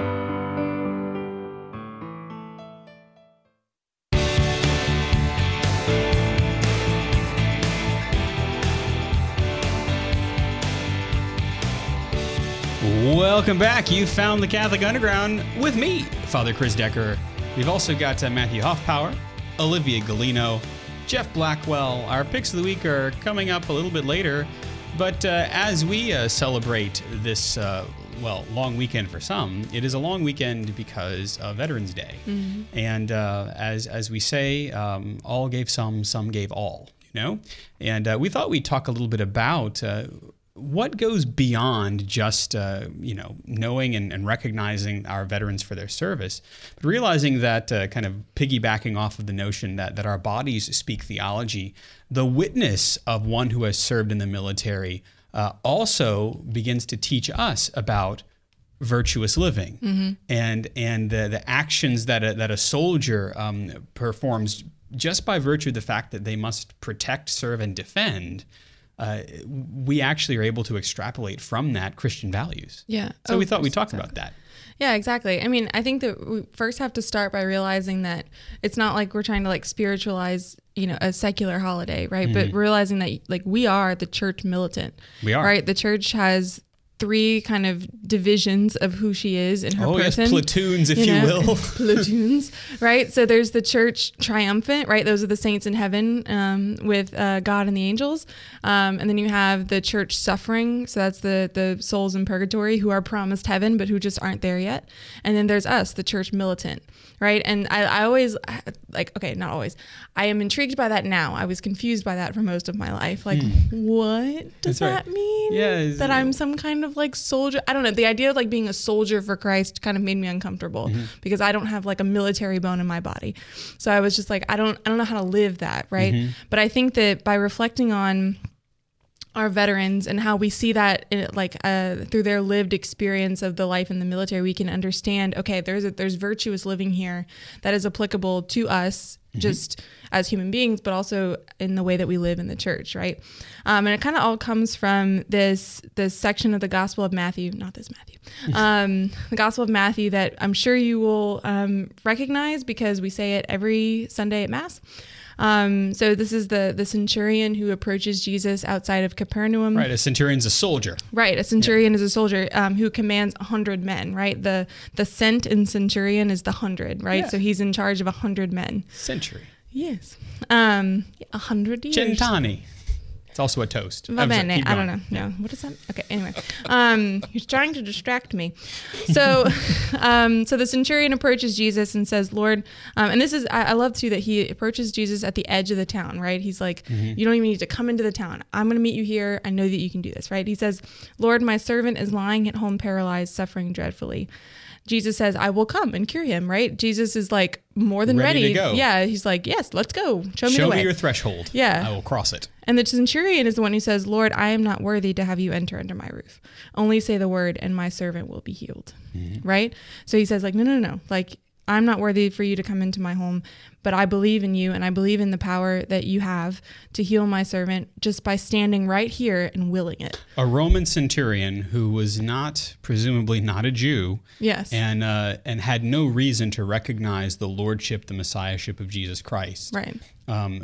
Welcome back. You found the Catholic Underground with me, Father Chris Decker. We've also got uh, Matthew Hoffpauir, Olivia Galino, Jeff Blackwell. Our picks of the week are coming up a little bit later. But uh, as we uh, celebrate this, uh, well, long weekend for some, it is a long weekend because of Veterans Day. And uh, as, as we say, um, all gave some, some gave all, you know? And uh, we thought we'd talk a little bit about uh, what goes beyond just uh, you know knowing and, and recognizing our veterans for their service, but realizing that uh, kind of piggybacking off of the notion that that our bodies speak theology, the witness of one who has served in the military uh, also begins to teach us about virtuous living and and the, the actions that a, that a soldier um, performs just by virtue of the fact that they must protect, serve, and defend. Uh, we actually are able to extrapolate from that Christian values. Yeah. So Oh, we thought we'd talk exactly. about that. Yeah, exactly. I mean, I think that we first have to start by realizing that it's not like we're trying to like spiritualize, you know, a secular holiday, right? But realizing that like we are the church militant. Mm-hmm. We are. Right? The church has three kind of divisions of who she is in her Oh, yes, person. platoons, if you know, will. [LAUGHS] [LAUGHS] platoons, right? So there's the church triumphant, right? Those are the saints in heaven um, with uh, God and the angels, um, and then you have the church suffering. So that's the the souls in purgatory who are promised heaven but who just aren't there yet. And then there's us, the church militant, right? And I, I always like okay, not always. I am intrigued by that now. I was confused by that for most of my life. Like, what does Hmm. That's right. that mean? Yeah, that I'm some kind of like soldier. I don't know. The idea of like being a soldier for Christ kind of made me uncomfortable Mm-hmm. because I don't have like a military bone in my body. So I was just like, I don't, I don't know how to live that, right? Mm-hmm. But I think that by reflecting on our veterans and how we see that in, like uh, through their lived experience of the life in the military, we can understand. Okay, there's a, there's virtuous living here that is applicable to us just as human beings, but also in the way that we live in the church, right? Um, and it kind of all comes from this this section of the Gospel of Matthew, not this Matthew, [LAUGHS] um, the Gospel of Matthew that I'm sure you will um, recognize because we say it every Sunday at Mass. Um, so this is the the centurion who approaches Jesus outside of Capernaum. Right, a centurion's a soldier. Right, a centurion is a soldier um, who commands a hundred men. Right, the the cent in centurion is the hundred. Right, Yeah. so he's in charge of a hundred men. Century. Yes, um, a hundred years. Cent'anni. It's also a toast. Va sorry, bene. I don't know. No. What is that? Okay. Anyway, um, he's trying to distract me. So, [LAUGHS] um, so the centurion approaches Jesus and says, "Lord," um, and this is I, I love too that he approaches Jesus at the edge of the town. Right? He's like, Mm-hmm. "You don't even need to come into the town. I'm going to meet you here. I know that you can do this." Right? He says, "Lord, my servant is lying at home, paralyzed, suffering dreadfully." Jesus says, I will come and cure him, right? Jesus is like more than Ready ready. to go. Yeah, he's like, Yes, let's go. Show me Show me your threshold. Yeah. I will cross it. And the centurion is the one who says, Lord, I am not worthy to have you enter under my roof. Only say the word, and my servant will be healed. Mm-hmm. Right? So he says, like, no, no, no. Like, I'm not worthy for you to come into my home, but I believe in you and I believe in the power that you have to heal my servant just by standing right here and willing it. A Roman centurion who was not, presumably not a Jew, Yes. and uh, and had no reason to recognize the lordship, the messiahship of Jesus Christ. right. Um,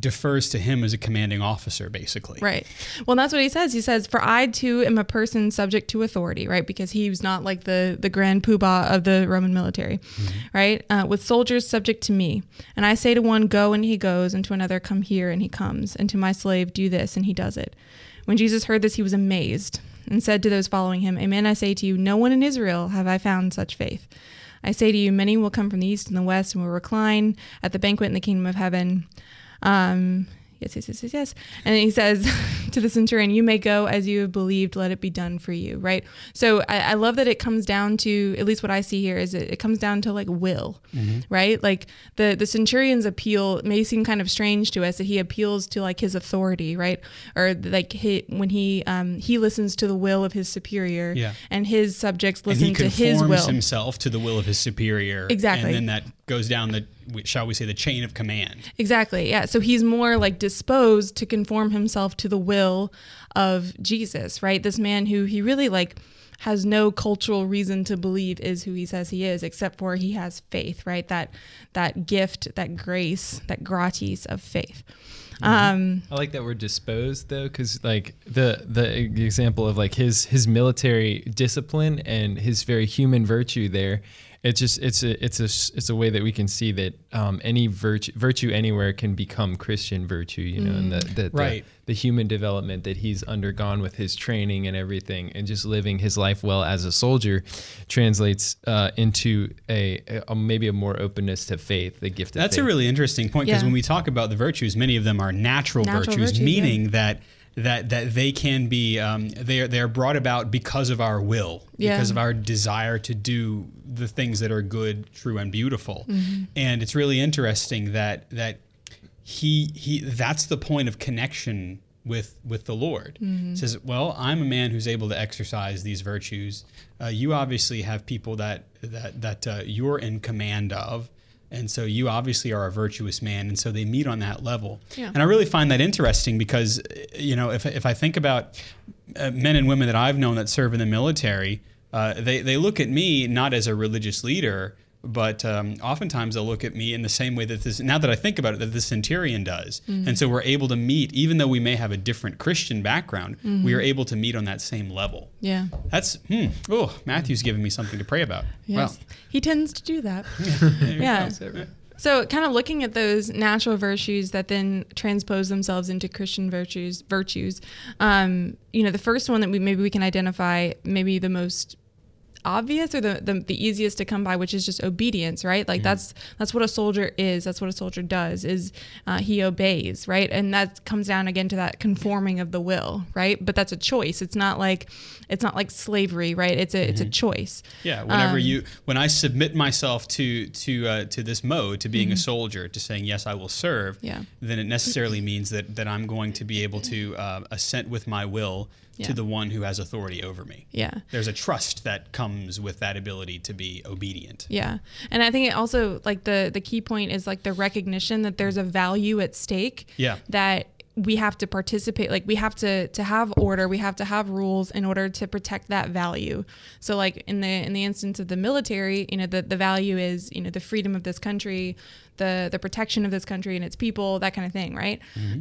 defers to him as a commanding officer, basically. Right. Well, that's what he says. He says, "For I too am a person subject to authority." Right, because he was not like the the grand poobah of the Roman military, right? Uh, with soldiers subject to me, and I say to one, "Go," and he goes, and to another, "Come here," and he comes, and to my slave, "Do this," and he does it. When Jesus heard this, he was amazed and said to those following him, "Amen, I say to you, no one in Israel have I found such faith." I say to you, many will come from the east and the west and will recline at the banquet in the kingdom of heaven. Um, yes, yes, yes, yes, yes. And he says [LAUGHS] to the centurion, You may go as you have believed, let it be done for you, right? So I, I love that it comes down to, at least what I see here, is it, it comes down to like will, right? Like the, the centurion's appeal may seem kind of strange to us that he appeals to like his authority, right? Or like he, when he um, he listens to the will of his superior Yeah. and his subjects listen to his will. himself to the will of his superior. Exactly. And then that goes down the, shall we say, the chain of command. Exactly. Yeah. So he's more like disposed to conform himself to the will of Jesus, right? This man who he really like has no cultural reason to believe is who he says he is, except for he has faith, right? That that gift, that grace, that gratis of faith. Um, I like that we're disposed though, because like the the example of like his his military discipline and his very human virtue there. It's just it's a it's a it's a way that we can see that um, any virtue virtue anywhere can become Christian virtue, you know, and that that Right. the, the human development that he's undergone with his training and everything, and just living his life well as a soldier, translates uh, into a, a maybe a more openness to faith, the gift of That's faith. a really interesting point because Yeah. when we talk about the virtues, many of them are natural, Natural virtues, virtues, meaning that that that they can be um, they are they are brought about because of our will, Yeah. because of our desire to do the things that are good, true, and beautiful. Mm-hmm. And it's really interesting that that he he that's the point of connection with with the Lord. Mm-hmm. Says, well, I'm a man who's able to exercise these virtues. Uh, you obviously have people that that that uh, you're in command of. And so you obviously are a virtuous man, and so they meet on that level. Yeah. And I really find that interesting because, you know, if, if I think about uh, men and women that I've known that serve in the military, uh, they, they look at me not as a religious leader, But um, oftentimes they'll look at me in the same way that this, now that I think about it, that the centurion does. And so we're able to meet, even though we may have a different Christian background, we are able to meet on that same level. Yeah. That's, hmm, oh, Matthew's giving me something to pray about. Yes. He tends to do that. Wow. [LAUGHS] yeah. So, kind of looking at those natural virtues that then transpose themselves into Christian virtues, virtues. Um, you know, the first one that we maybe we can identify, maybe the most obvious or the, the, the easiest to come by which is just obedience right? Like that's that's what a soldier is. That's what a soldier does is uh, he obeys right? And that comes down again to that conforming of the will right? But that's a choice. It's not like it's not like slavery right? It's a it's a choice. Yeah, whenever Um, you, when I submit myself to to uh, to this mode, to being a soldier, to saying yes, I will serve, Mm-hmm. Yeah. then it necessarily means that that I'm going to be able to uh, assent with my will Yeah. to the one who has authority over me. yeah There's a trust that comes with that ability to be obedient. Yeah. And I think it also like the the key point is like the recognition that there's a value at stake. Yeah. That we have to participate like we have to to have order, we have to have rules in order to protect that value. So like in the in the instance of the military, you know, the the value is, you know, the freedom of this country, the the protection of this country and its people, that kind of thing, right? Mm-hmm.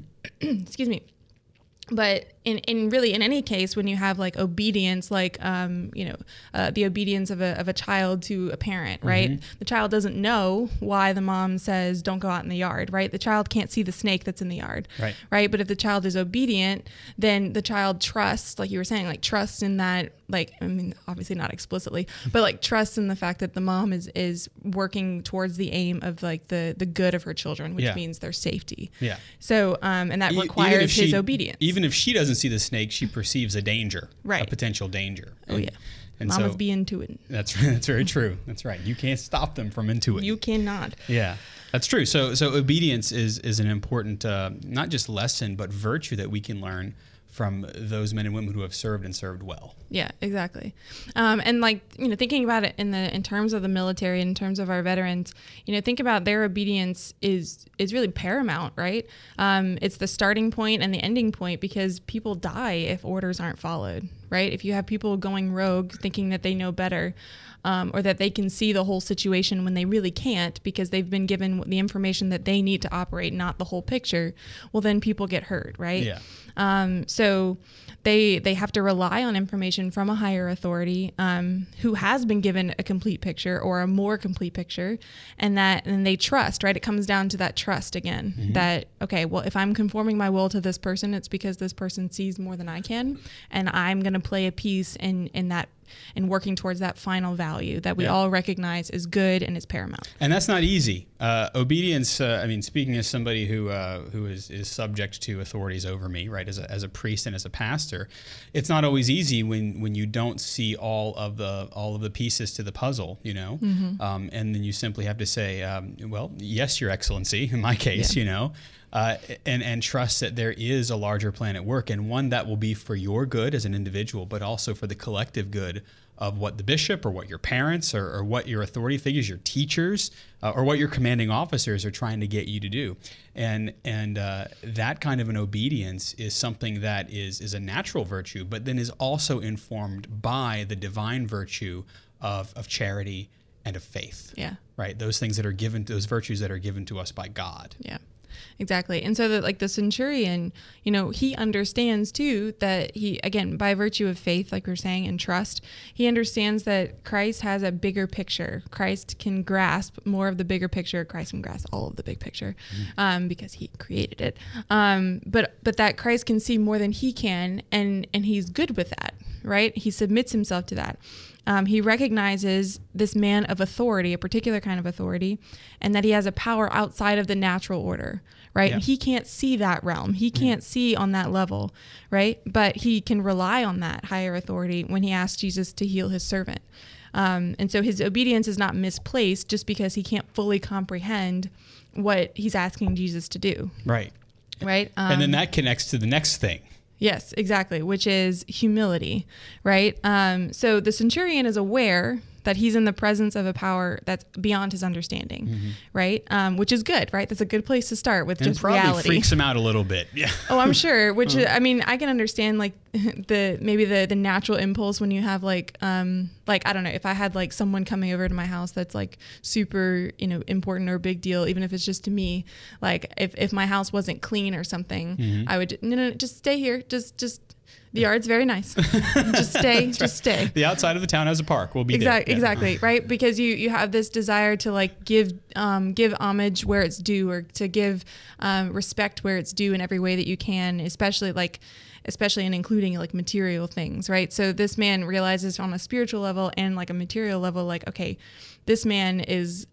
[CLEARS THROAT] Excuse me but in, in really in any case when you have like obedience like um, you know uh, the obedience of a, of a child to a parent right the child doesn't know why the mom says don't go out in the yard right the child can't see the snake that's in the yard Right. right but if the child is obedient then the child trusts like you were saying like trust in that like i mean obviously not explicitly but like trust in the fact that the mom is is working towards the aim of like the the good of her children which Yeah. means their safety Yeah. so um and that E- requires his she- obedience Even if she doesn't see the snake, she perceives a danger, a potential danger. Oh yeah. And Mama's so be into it. that's [LAUGHS] that's very true. That's right. You can't stop them from into it. You cannot. Yeah, that's true. So, so obedience is is an important uh, not just lesson but virtue that we can learn from those men and women who have served and served well. Yeah, exactly. Um, and like you know, thinking about it in the in terms of the military, in terms of our veterans, you know, think about their obedience is is really paramount, right? Um, it's the starting point and the ending point because people die if orders aren't followed, right? If you have people going rogue, thinking that they know better. Um, or that they can see the whole situation when they really can't because they've been given the information that they need to operate, not the whole picture. Well, then people get hurt, right? Yeah. Um, so they they have to rely on information from a higher authority um, who has been given a complete picture or a more complete picture, and that and they trust. Right, it comes down to that trust again. That okay, well, if I'm conforming my will to this person, it's because this person sees more than I can, and I'm going to play a piece in in that in working towards that final value that we Yeah. all recognize is good and is paramount. And that's not easy. Uh, obedience. Uh, I mean, speaking as somebody who uh, who is, is subject to authorities over me, right, as a, as a priest and as a pastor, it's not always easy when, when you don't see all of the all of the pieces to the puzzle, you know, um, and then you simply have to say, um, well, yes, Your Excellency, in my case, Yeah. you know. Uh, and and trust that there is a larger plan at work, and one that will be for your good as an individual, but also for the collective good of what the bishop or what your parents or, or what your authority figures, your teachers, uh, or what your commanding officers are trying to get you to do. And and uh, that kind of an obedience is something that is is a natural virtue, but then is also informed by the divine virtue of of charity and of faith. Yeah. Right. Those things that are given, those virtues that are given to us by God. Yeah, exactly. And so that like the centurion, you know, he understands too that he again by virtue of faith, like we are saying, and trust, he understands that Christ has a bigger picture. Christ can grasp more of the bigger picture. Christ can grasp all of the big picture, um, because he created it. Um, but but that Christ can see more than he can, and and he's good with that, right? He submits himself to that. Um, he recognizes this man of authority, a particular kind of authority, and that he has a power outside of the natural order, right? Yeah. He can't see that realm. He can't see on that level, right? But he can rely on that higher authority when he asks Jesus to heal his servant. Um, and so his obedience is not misplaced just because he can't fully comprehend what he's asking Jesus to do, Right. right? Um, and then that connects to the next thing. Yes, exactly, which is humility, right? Um, so the centurion is aware that he's in the presence of a power that's beyond his understanding, right? Um, which is good, right? That's a good place to start with And just probably reality. freaks him out a little bit. [LAUGHS] Yeah. Oh, I'm sure. Which I mean, I can understand like [LAUGHS] the maybe the the natural impulse when you have like um like I don't know if I had like someone coming over to my house that's like super you know important or big deal, even if it's just to me. Like if if my house wasn't clean or something, I would no no, just stay here. Just just the yard's very nice. [LAUGHS] just stay. just stay. The outside of the town has a park. We'll be Exactly, there. Yeah. exactly, [LAUGHS] right? Because you you have this desire to like give um, give homage where it's due, or to give um, respect where it's due in every way that you can, especially like especially in including like material things, right? So this man realizes on a spiritual level and like a material level, like okay, this man is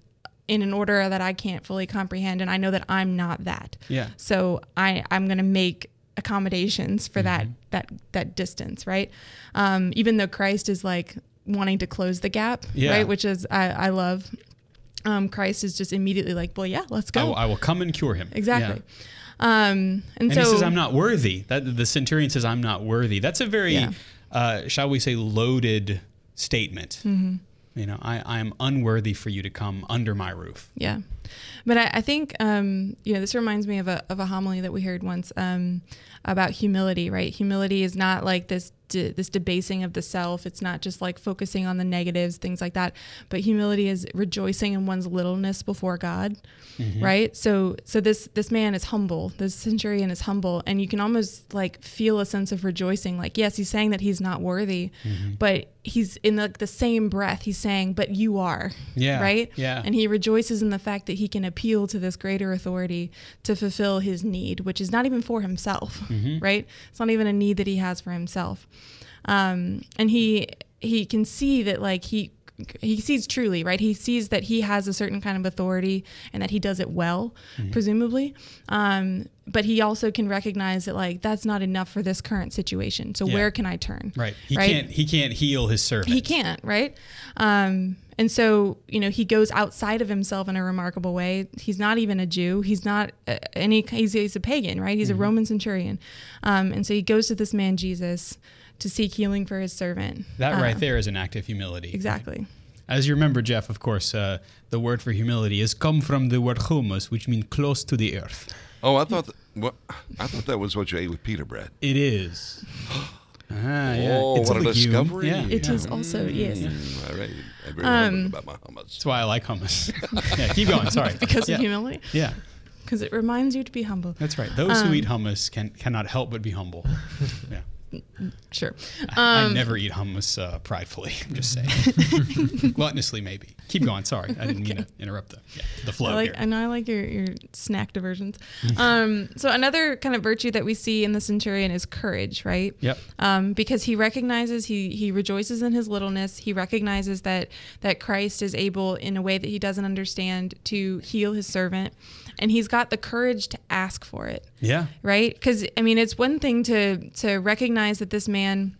in an order that I can't fully comprehend, and I know that I'm not that. Yeah. So I I'm gonna make accommodations for that Mm-hmm. that that distance, right? Um, even though Christ is like wanting to close the gap, Yeah. right? Which is I, I love. Um, Christ is just immediately like, well, yeah, let's I go. will, I will come and cure him. exactly. Yeah. Um, and, And so he says, I'm not worthy. That the centurion says, I'm not worthy. That's a very, Yeah. uh, shall we say, loaded statement. Mm-hmm. You know, I, I am unworthy for you to come under my roof. Yeah, but I, I think um, you know this reminds me of a of a homily that we heard once um, about humility. Right, humility is not like this de- this debasing of the self. It's not just like focusing on the negatives, things like that. But humility is rejoicing in one's littleness before God. Right. So so this this man is humble. This centurion is humble, and you can almost like feel a sense of rejoicing. Like yes, he's saying that he's not worthy, but he's in the, the same breath he's saying, but you are. Yeah, Right. yeah. And he rejoices in the fact that he can appeal to this greater authority to fulfill his need, which is not even for himself, Mm-hmm. right? It's not even a need that he has for himself. Um, and he he can see that like he he sees truly, right? He sees that he has a certain kind of authority and that he does it well, Mm-hmm. presumably. Um, but he also can recognize that like that's not enough for this current situation. So Yeah. where can I turn? Right. He can't he can't heal his servant. He can't, right? Um, and so, you know, he goes outside of himself in a remarkable way. He's not even a Jew. He's not uh, any. He's, he's a pagan, right? He's a Roman centurion, um, and so he goes to this man Jesus to seek healing for his servant. That right there is an act of humility. Exactly. As you remember, Jeff, of course, uh, the word for humility is come from the word humus, which means close to the earth. Oh, I thought th- what I thought that was what you ate with pita bread. It is. [GASPS] Ah, yeah. Oh, it's what a legume. discovery. Yeah, It is yeah. also yes, Mm, all right. I'm very Um, about my hummus. That's why I like hummus. [LAUGHS] [LAUGHS] yeah, keep going. Sorry. because yeah. of humility, Yeah, because it reminds you to be humble. that's right. Those who Um, eat hummus can cannot help but be humble. [LAUGHS] Yeah. Sure. I Um, never eat hummus uh, pridefully. I'm [LAUGHS] just saying. [LAUGHS] Gluttonously, maybe. Keep going. Sorry, I didn't mean to interrupt the yeah, the flow I like, here. I know I like your, your snack diversions. [LAUGHS] um, so another kind of virtue that we see in the centurion is courage, right? Yep. Um, because he recognizes he he rejoices in his littleness. He recognizes that that Christ is able, in a way that he doesn't understand, to heal his servant, and he's got the courage to ask for it Yeah. right because i mean it's one thing to to recognize that this man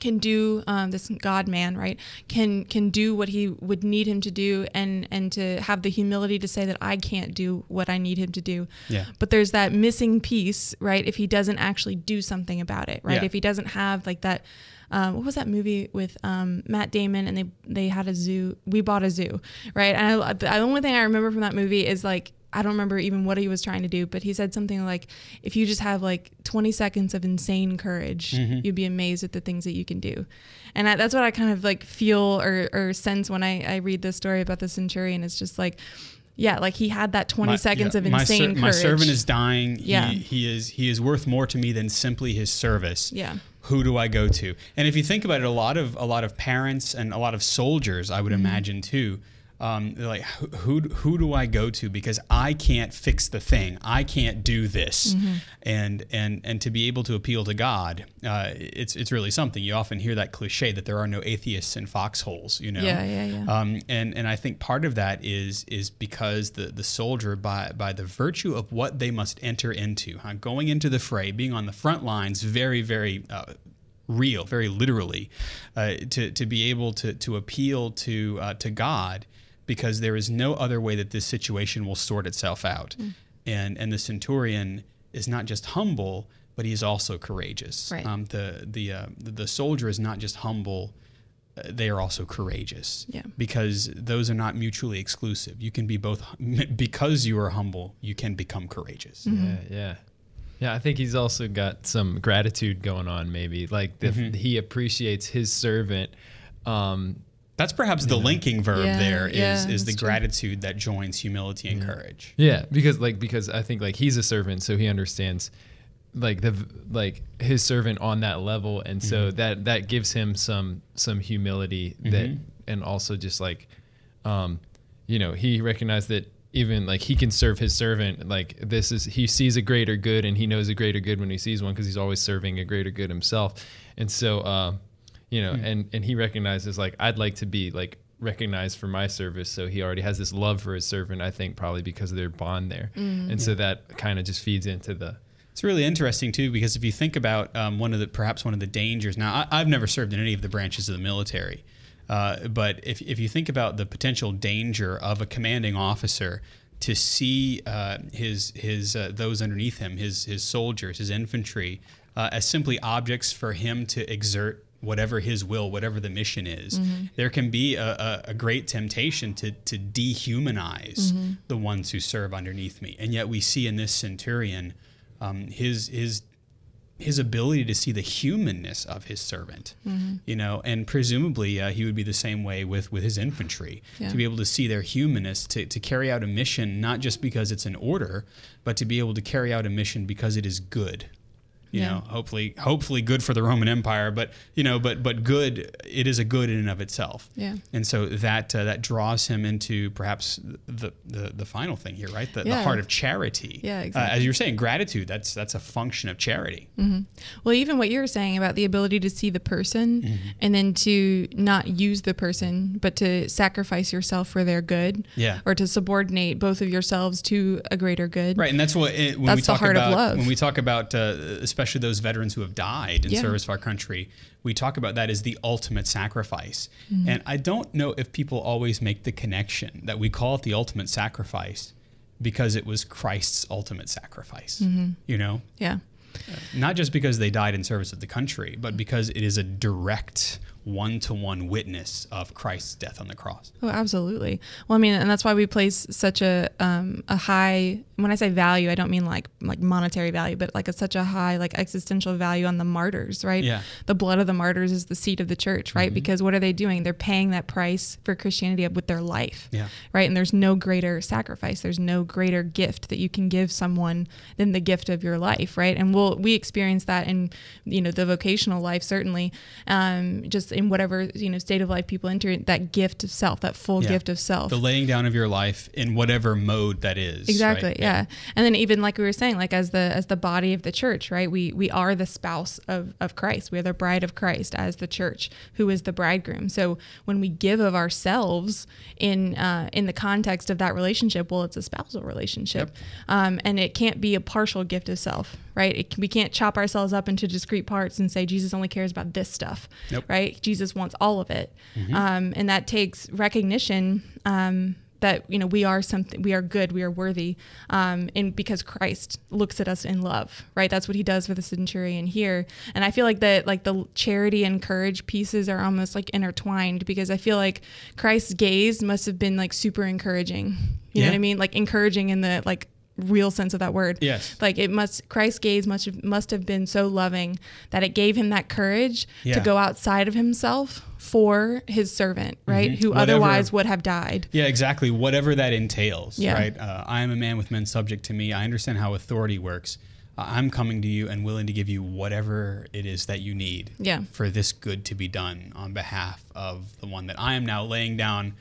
can do um, this god man right can can do what he would need him to do and and to have the humility to say that i can't do what i need him to do Yeah. but there's that missing piece right if he doesn't actually do something about it right Yeah. if he doesn't have like that um, what was that movie with um, Matt Damon and they they had a zoo we bought a zoo right and I, the only thing I remember from that movie is like I don't remember even what he was trying to do but he said something like if you just have like 20 seconds of insane courage you'd be amazed at the things that you can do and I, that's what I kind of like feel or, or sense when I, I read this story about the centurion it's just like yeah like he had that 20 My- seconds yeah, of my insane ser- courage My servant is dying. Yeah. He, he is he is worth more to me than simply his service. Yeah. Who do I go to? And if you think about it, a lot of a lot of parents and a lot of soldiers, I would Mm-hmm. imagine too. Um, like, who, who do I go to because I can't fix the thing. I can't do this, Mm-hmm. and and and to be able to appeal to God, uh, it's it's really something. You often hear that cliche that there are no atheists in foxholes. You know. Yeah, yeah, yeah. Um, and and I think part of that is is because the the soldier by by the virtue of what they must enter into, huh, going into the fray, being on the front lines, very very. Uh, real very literally uh, to, to be able to, to appeal to uh, to God because there is no other way that this situation will sort itself out Mm. and and the centurion is not just humble but he's also courageous Right. um, the the, uh, the the soldier is not just humble uh, they are also courageous. Yeah. Because those are not mutually exclusive. You can be both [LAUGHS] because you are humble, you can become courageous. Yeah, yeah. Yeah, I think he's also got some gratitude going on, maybe. Like the, he appreciates his servant. Um, That's perhaps the linking verb Yeah, there is yeah, is the true. gratitude that joins humility and courage. yeah, because like because I think like he's a servant, so he understands like the like his servant on that level, and so that that gives him some some humility that, and also just like, um, you know, he recognized that even like he can serve his servant like this is he sees a greater good and he knows a greater good when he sees one because he's always serving a greater good himself. And so uh, you know and and he recognizes like i'd like to be like recognized for my service. So he already has this love for his servant i think probably because of their bond there. And so that kind of just feeds into the It's really interesting too because if you think about um, one of the perhaps one of the dangers. Now, I, I've never served in any of the branches of the military, uh, but if if you think about the potential danger of a commanding officer to see uh, his his uh, those underneath him, his his soldiers, his infantry, uh, as simply objects for him to exert whatever his will, whatever the mission is, there can be a, a, a great temptation to to dehumanize the ones who serve underneath me, and yet we see in this centurion um, his his his ability to see the humanness of his servant, Mm-hmm. you know, and presumably uh, he would be the same way with with his infantry Yeah. to be able to see their humanness to to carry out a mission not just because it's an order, but to be able to carry out a mission because it is good. You Yeah. know, hopefully, hopefully good for the Roman Empire, but you know, but but good. It is a good in and of itself. Yeah. And so that uh, that draws him into perhaps the, the the final thing here, right? The, the heart of charity. Yeah, Uh, exactly. as you were saying, gratitude. That's that's a function of charity. Well, even what you were saying about the ability to see the person Mm-hmm. and then to not use the person, but to sacrifice yourself for their good. Yeah. Or to subordinate both of yourselves to a greater good. Right, and that's what it, when we That's the talk heart of about love. when we talk about uh, especially those veterans who have died in Yeah. service of our country. We talk about that as the ultimate sacrifice, Mm-hmm. and I don't know if people always make the connection that we call it the ultimate sacrifice because it was Christ's ultimate sacrifice. Mm-hmm. You know, Yeah. not just because they died in service of the country, but because it is a direct one-to-one witness of Christ's death on the cross. Oh, absolutely. Well, I mean, and that's why we place such a um, a high. When I say value, I don't mean like like monetary value, but like a, such a high like existential value on the martyrs, right? Yeah. The blood of the martyrs is the seed of the church, right? Because what are they doing? They're paying that price for Christianity with their life. Yeah. Right. And there's no greater sacrifice. There's no greater gift that you can give someone than the gift of your life, right? And we'll we experience that in you know the vocational life certainly, um, just in whatever you know state of life people enter that gift of self, that full Yeah. gift of self. The laying down of your life in whatever mode that is. Exactly. right? Yeah. And then even like we were saying, like as the as the body of the church, right? We we are the spouse of, of Christ. We are the bride of Christ as the church, who is the bridegroom. So when we give of ourselves in uh, in the context of that relationship, well, it's a spousal relationship, um, and it can't be a partial gift of self, right? It we can't chop ourselves up into discrete parts and say Jesus only cares about this stuff, Nope. right? Jesus wants all of it, um, and that takes recognition. Um, that you know we are something we are good we are worthy um and because christ looks at us in love right that's what he does for the centurion here and i feel like that like the charity and courage pieces are almost like intertwined because i feel like christ's gaze must have been like super encouraging you know what i mean like encouraging in the like real sense of that word Yes. like it must christ's gaze must have must have been so loving that it gave him that courage Yeah. to go outside of himself for his servant right who Mm-hmm. Whatever- otherwise would have died Yeah, exactly. Whatever that entails, Yeah. right? Uh, I am a man with men subject to me. I understand how authority works. Uh, I'm coming to you and willing to give you whatever it is that you need Yeah. for this good to be done on behalf of the one that I am now laying down.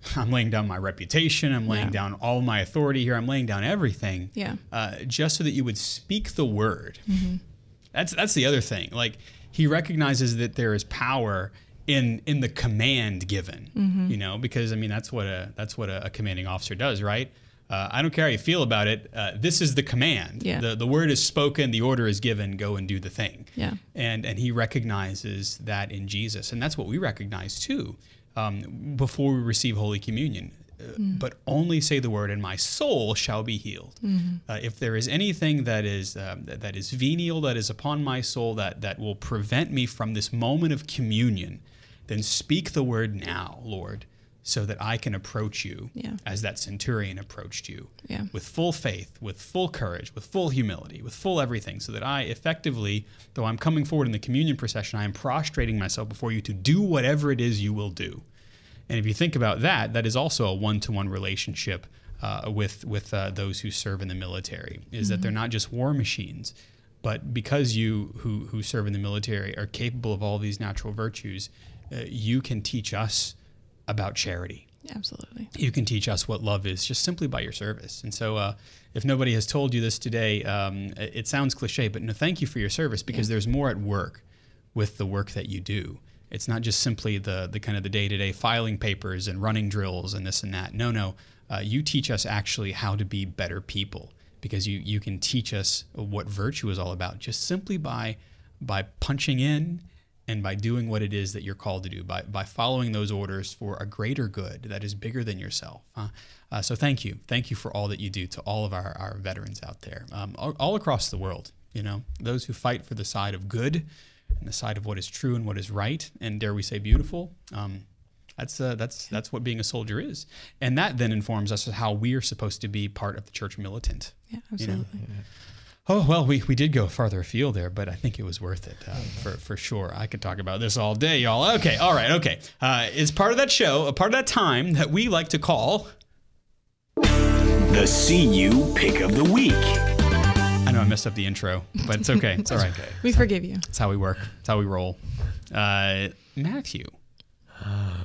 [LAUGHS] I'm laying down my reputation. I'm laying Yeah. down all my authority here. I'm laying down everything. Yeah. Uh, just so that you would speak the word. Mm-hmm. That's that's the other thing. Like he recognizes that there is power in in the command given. Mm-hmm. You know, because I mean that's what a that's what a, a commanding officer does, right? Uh, I don't care how you feel about it. Uh, this is the command. Yeah. The the word is spoken. The order is given. Go and do the thing. Yeah. And and he recognizes that in Jesus, and that's what we recognize too. Um, before we receive Holy Communion, Uh, but only say the word, and my soul shall be healed. Uh, if there is anything that is um, that, that is venial, that is upon my soul, that that will prevent me from this moment of communion, then speak the word now, Lord, so that I can approach you Yeah. as that centurion approached you Yeah. with full faith, with full courage, with full humility, with full everything, so that I effectively, though I'm coming forward in the communion procession, I am prostrating myself before you to do whatever it is you will do. And if you think about that, that is also a one-to-one relationship uh, with with uh, those who serve in the military. Is that they're not just war machines, but because you who who serve in the military are capable of all these natural virtues, uh, you can teach us about charity Absolutely. you can teach us what love is just simply by your service. And so, uh, if nobody has told you this today, um, it sounds cliche, but no, thank you for your service because there's more at work with the work that you do. It's not just simply the the kind of the day to day filing papers and running drills and this and that. No, no, uh, you teach us actually how to be better people because you you can teach us what virtue is all about just simply by by punching in and by doing what it is that you're called to do, by, by following those orders for a greater good that is bigger than yourself. huh? Uh, so thank you. Thank you for all that you do to all of our, our veterans out there, um, all, all across the world. You know, those who fight for the side of good and the side of what is true and what is right, and dare we say beautiful. Um, that's, uh, that's, that's what being a soldier is. And that then informs us of how we are supposed to be part of the church militant. Yeah, You know? absolutely. Oh well, we, we did go farther afield there, but I think it was worth it uh, for for sure. I could talk about this all day, y'all. Okay, all right, okay. Uh, it's part of that show, a part of that time that we like to call. The CU Pick of the Week. I know I messed up the intro, but it's okay. [LAUGHS] It's all right. We forgive you. It's how we work. It's how we roll. Uh, Matthew.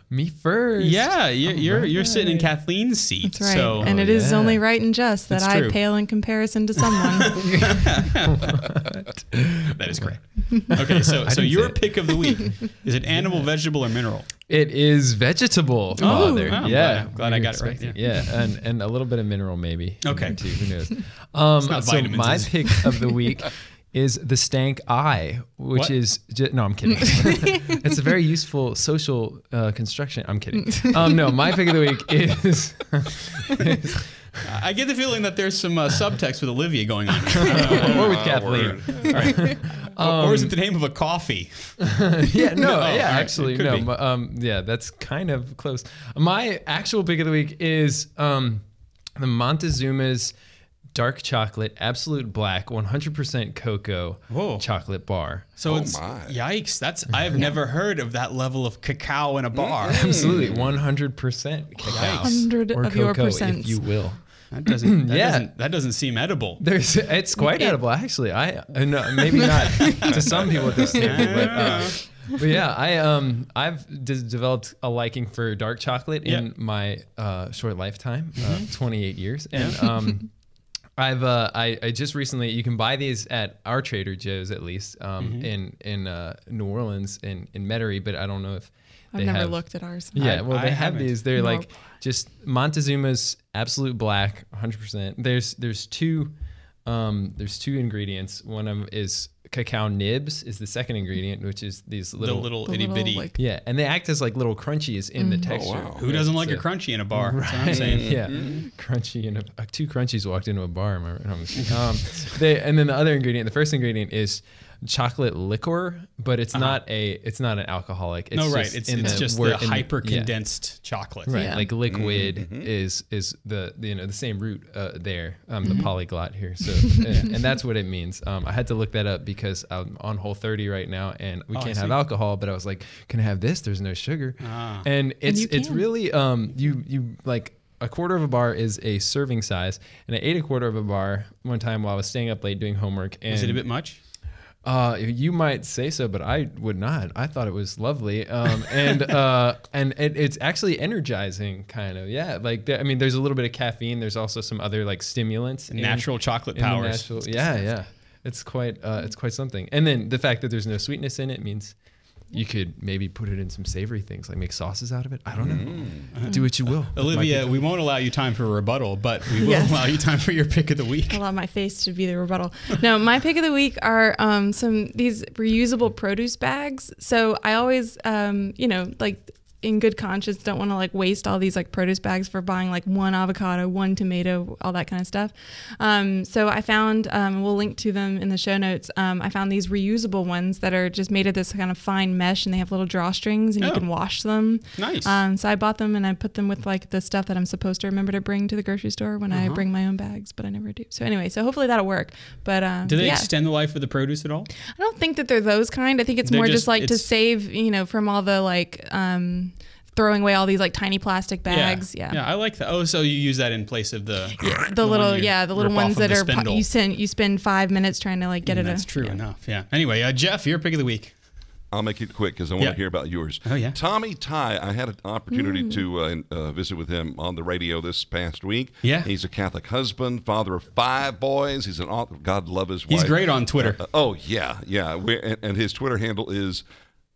Me first. Yeah, you're you're, you're sitting in Kathleen's seat. That's right. So and it is yeah. only right and just that I pale in comparison to someone. [LAUGHS] that is correct. Okay, so [LAUGHS] so your say it. pick of the week [LAUGHS] is it animal, vegetable, or mineral? It is vegetable, father. wow. yeah, Glad- glad I got it right, expecting- Yeah, and and a little bit of mineral maybe. Okay. too. Who knows? Um, not so vitamins, my pick of the week is the stank eye, which What? is ju- no, I'm kidding. [LAUGHS] it's a very useful social uh, construction. I'm kidding. Um, no, my pick of the week is I get the feeling that there's some uh, subtext with Olivia going on. [LAUGHS] or with My Kathleen. word. or, or is it the name of a coffee? [LAUGHS] yeah, no, Oh, all right. yeah, actually, could no, be. um, yeah, that's kind of close. My actual pick of the week is um, the Montezuma's dark chocolate, absolute black, 100% cocoa Whoa. chocolate bar. So Oh it's my. yikes. That's I've never heard of that level of cacao in a bar. [LAUGHS] Absolutely, 100% cacao. Hundred or of your cocoa, if you will. That doesn't [CLEARS THROAT] that Yeah. doesn't that doesn't seem edible. There's, it's quite It- edible, actually. I uh, no, maybe not to some people at this table, but, uh, [LAUGHS] but yeah, I um I've d- developed a liking for dark chocolate in my uh, short lifetime, Mm-hmm. uh, 28 years, and um. [LAUGHS] I've uh, I, I just recently you can buy these at our Trader Joe's at least um, Mm-hmm. in in uh, New Orleans in in Metairie, but I don't know if I've they never have, looked at ours. yeah, I- well, I they have haven't. these. They're like just Montezuma's Absolute Black, 100%. There's there's two um there's two ingredients. One of them is cacao nibs is the second ingredient, which is these little The little, little The itty little, bitty. like- yeah, and they act as like little crunchies in the texture. wow. Who doesn't like a crunchy in a bar? That's what I'm saying. yeah, crunchy and a, uh, two crunchies walked into a bar. Am I right? No, I'm just kidding. um, they, and then the other ingredient, the first ingredient is chocolate liquor, but it's not a it's not an alcoholic. It's Uh-huh. No, right. just It's in it's the just word- the in hyper yeah. condensed chocolate. Right, Yeah. like liquid Mm-hmm. is is the you know the same root uh, there, um, Mm-hmm. the polyglot here. So [LAUGHS] yeah, and that's what it means. Um, I had to look that up because I'm on Whole 30 right now, and we Oh, can't have alcohol. But I was like, can I have this? There's no sugar, Ah. and it's you it's really um you you like. A quarter of a bar is a serving size, and I ate a quarter of a bar one time while I was staying up late doing homework. And Is it a bit much? Uh, you might say so, but I would not. I thought it was lovely, um, and uh, [LAUGHS] and it, it's actually energizing, kind of. Yeah, like there, I mean, there's a little bit of caffeine. There's also some other like stimulants, in- Natural chocolate in powers. natural- yeah, yeah. It's quite uh, it's quite something. And then the fact that there's no sweetness in it means you could maybe put it in some savory things, like make sauces out of it. I don't know. Do what you will. with my Olivia, we won't allow you time for a rebuttal, but we will Yes. allow you time for your pick of the week. allow my face to be the rebuttal. No, my pick of the week are um, some these reusable produce bags. So I always, um, you know, like in good conscience don't want to like waste all these like produce bags for buying like one avocado, one tomato, all that kind of stuff. Um, so I found, um, we'll link to them in the show notes. Um, I found these reusable ones that are just made of this kind of fine mesh and they have little drawstrings and you Oh. can wash them. Nice. Um, so I bought them and I put them with like the stuff that I'm supposed to remember to bring to the grocery store when Uh-huh. I bring my own bags, but I never do. So anyway, so hopefully that'll work. But um, Do they yeah. extend the life of the produce at all? I don't think that they're those kind. I think it's They're more just- just, like to save, you know, from all the like um, throwing away all these like tiny plastic bags. Yeah. Yeah, I like that. Oh, so you use that in place of the The one little, yeah, the little ones that are spindle. you spend you spend five minutes trying to like get And it. that's a, true yeah. enough. Yeah. Anyway, uh, Jeff, your pick of the week. I'll make it quick because I want Yeah. to hear about yours. Oh, yeah. Tommy Tighe. I had an opportunity to uh, uh, visit with him on the radio this past week. Yeah. He's a Catholic husband, father of five boys. He's an author. God love his wife. He's great on Twitter. Uh, oh yeah, yeah. and, and his Twitter handle is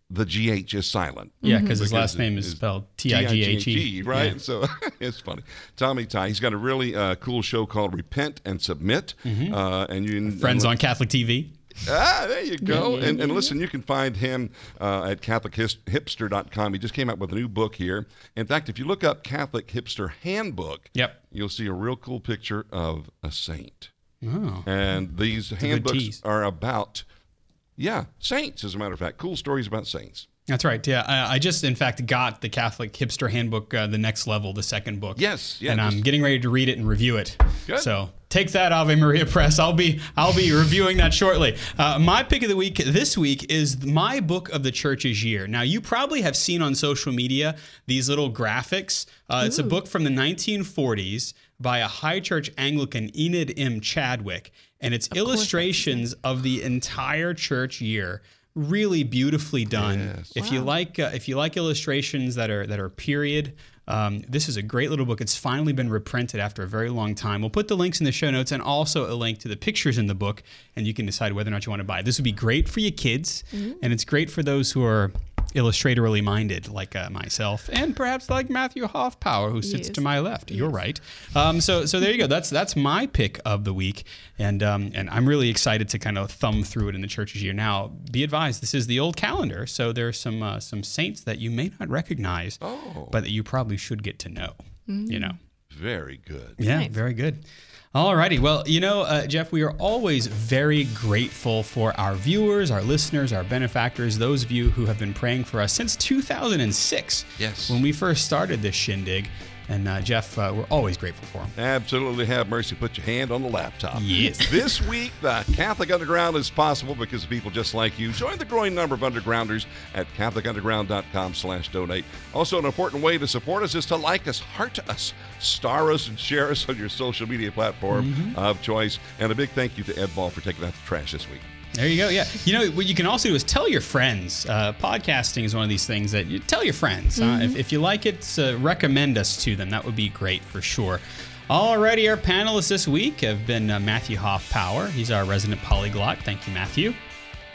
the GH is silent. yeah, because his last name is is spelled T I G H E. Right? So [LAUGHS] it's funny. Tommy Tighe. He's got a really uh, cool show called Repent and Submit. Uh, and you Mm-hmm. Friends on Catholic TV. Ah, there you go. and, and listen, you can find him uh, at CatholicHipster.com. He just came out with a new book here. In fact, if you look up Catholic Hipster Handbook, Yep. you'll see a real cool picture of a saint. Oh. And these handbooks are about, yeah, saints, as a matter of fact. Cool stories about saints. That's right. Yeah, I, I just in fact got the Catholic Hipster Handbook, uh, the next level, the second book. Yes, yeah, and I'm getting ready to read it and review it. Good. So take that, Ave Maria Press. I'll be I'll be reviewing that shortly. Uh, my pick of the week this week is my book of the church's year. Now you probably have seen on social media these little graphics. Uh, it's a book from the 1940s by a high church Anglican Enid M. Chadwick, and it's illustrations of the entire church year really beautifully done. If you like, uh, if you like illustrations that are that are period, um, this is a great little book. It's finally been reprinted after a very long time. We'll put the links in the show notes and also a link to the pictures in the book, and you can decide whether or not you want to buy. it. This would be great for your kids, and it's great for those who are illustratorally minded, like uh, myself, and perhaps like Matthew Hoffpauir, who sits Yes. to my left. You're right. Um, so, so there you go. That's that's my pick of the week, and um, and I'm really excited to kind of thumb through it in the church's year. Now, be advised, this is the old calendar, so there are some uh, some saints that you may not recognize, but that you probably should get to know. You know. Very good. Yeah, Nice. very good. Alrighty. Well, you know, uh, Jeff, we are always very grateful for our viewers, our listeners, our benefactors, those of you who have been praying for us since 2006. Yes. When we first started this shindig. And uh, Jeff, uh, we're always grateful for him. Absolutely have mercy. Put your hand on the laptop. Yes. [LAUGHS] This week, the Catholic Underground is possible because of people just like you. Join the growing number of undergrounders at CatholicUnderground.com slash donate. Also, an important way to support us is to like us, heart us, star us, and share us on your social media platform of choice. And a big thank you to Ed Ball for taking out the trash this week. There you go. Yeah. You know, what you can also do is tell your friends. Uh, podcasting is one of these things that you tell your friends. Uh, if, if you like it, uh, recommend us to them. That would be great for sure. Alrighty, our panelists this week have been uh, Matthew Hoffpauir. He's our resident polyglot. Thank you, Matthew.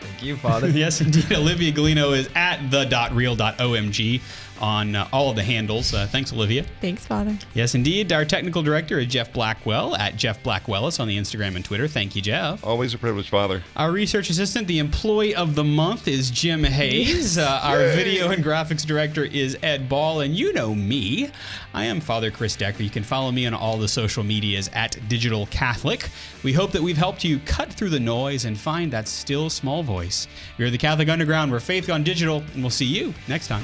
Thank you, Father. [LAUGHS] yes, indeed. Olivia Galino is at the.real.omg on uh, all of the handles. Uh, thanks, Olivia. Thanks, Father. Yes, indeed. Our technical director is Jeff Blackwell at Jeff Blackwellis on the Instagram and Twitter. Thank you, Jeff. Always a privilege, Father. Our research assistant, the employee of the month, is Jim Hayes. Uh, our video and graphics director is Ed Ball. And you know me. I am Father Chris Decker. You can follow me on all the social medias at Digital Catholic. We hope that we've helped you cut through the noise and find that still small voice. You're the Catholic Underground, We're faith gone digital, and we'll see you next time.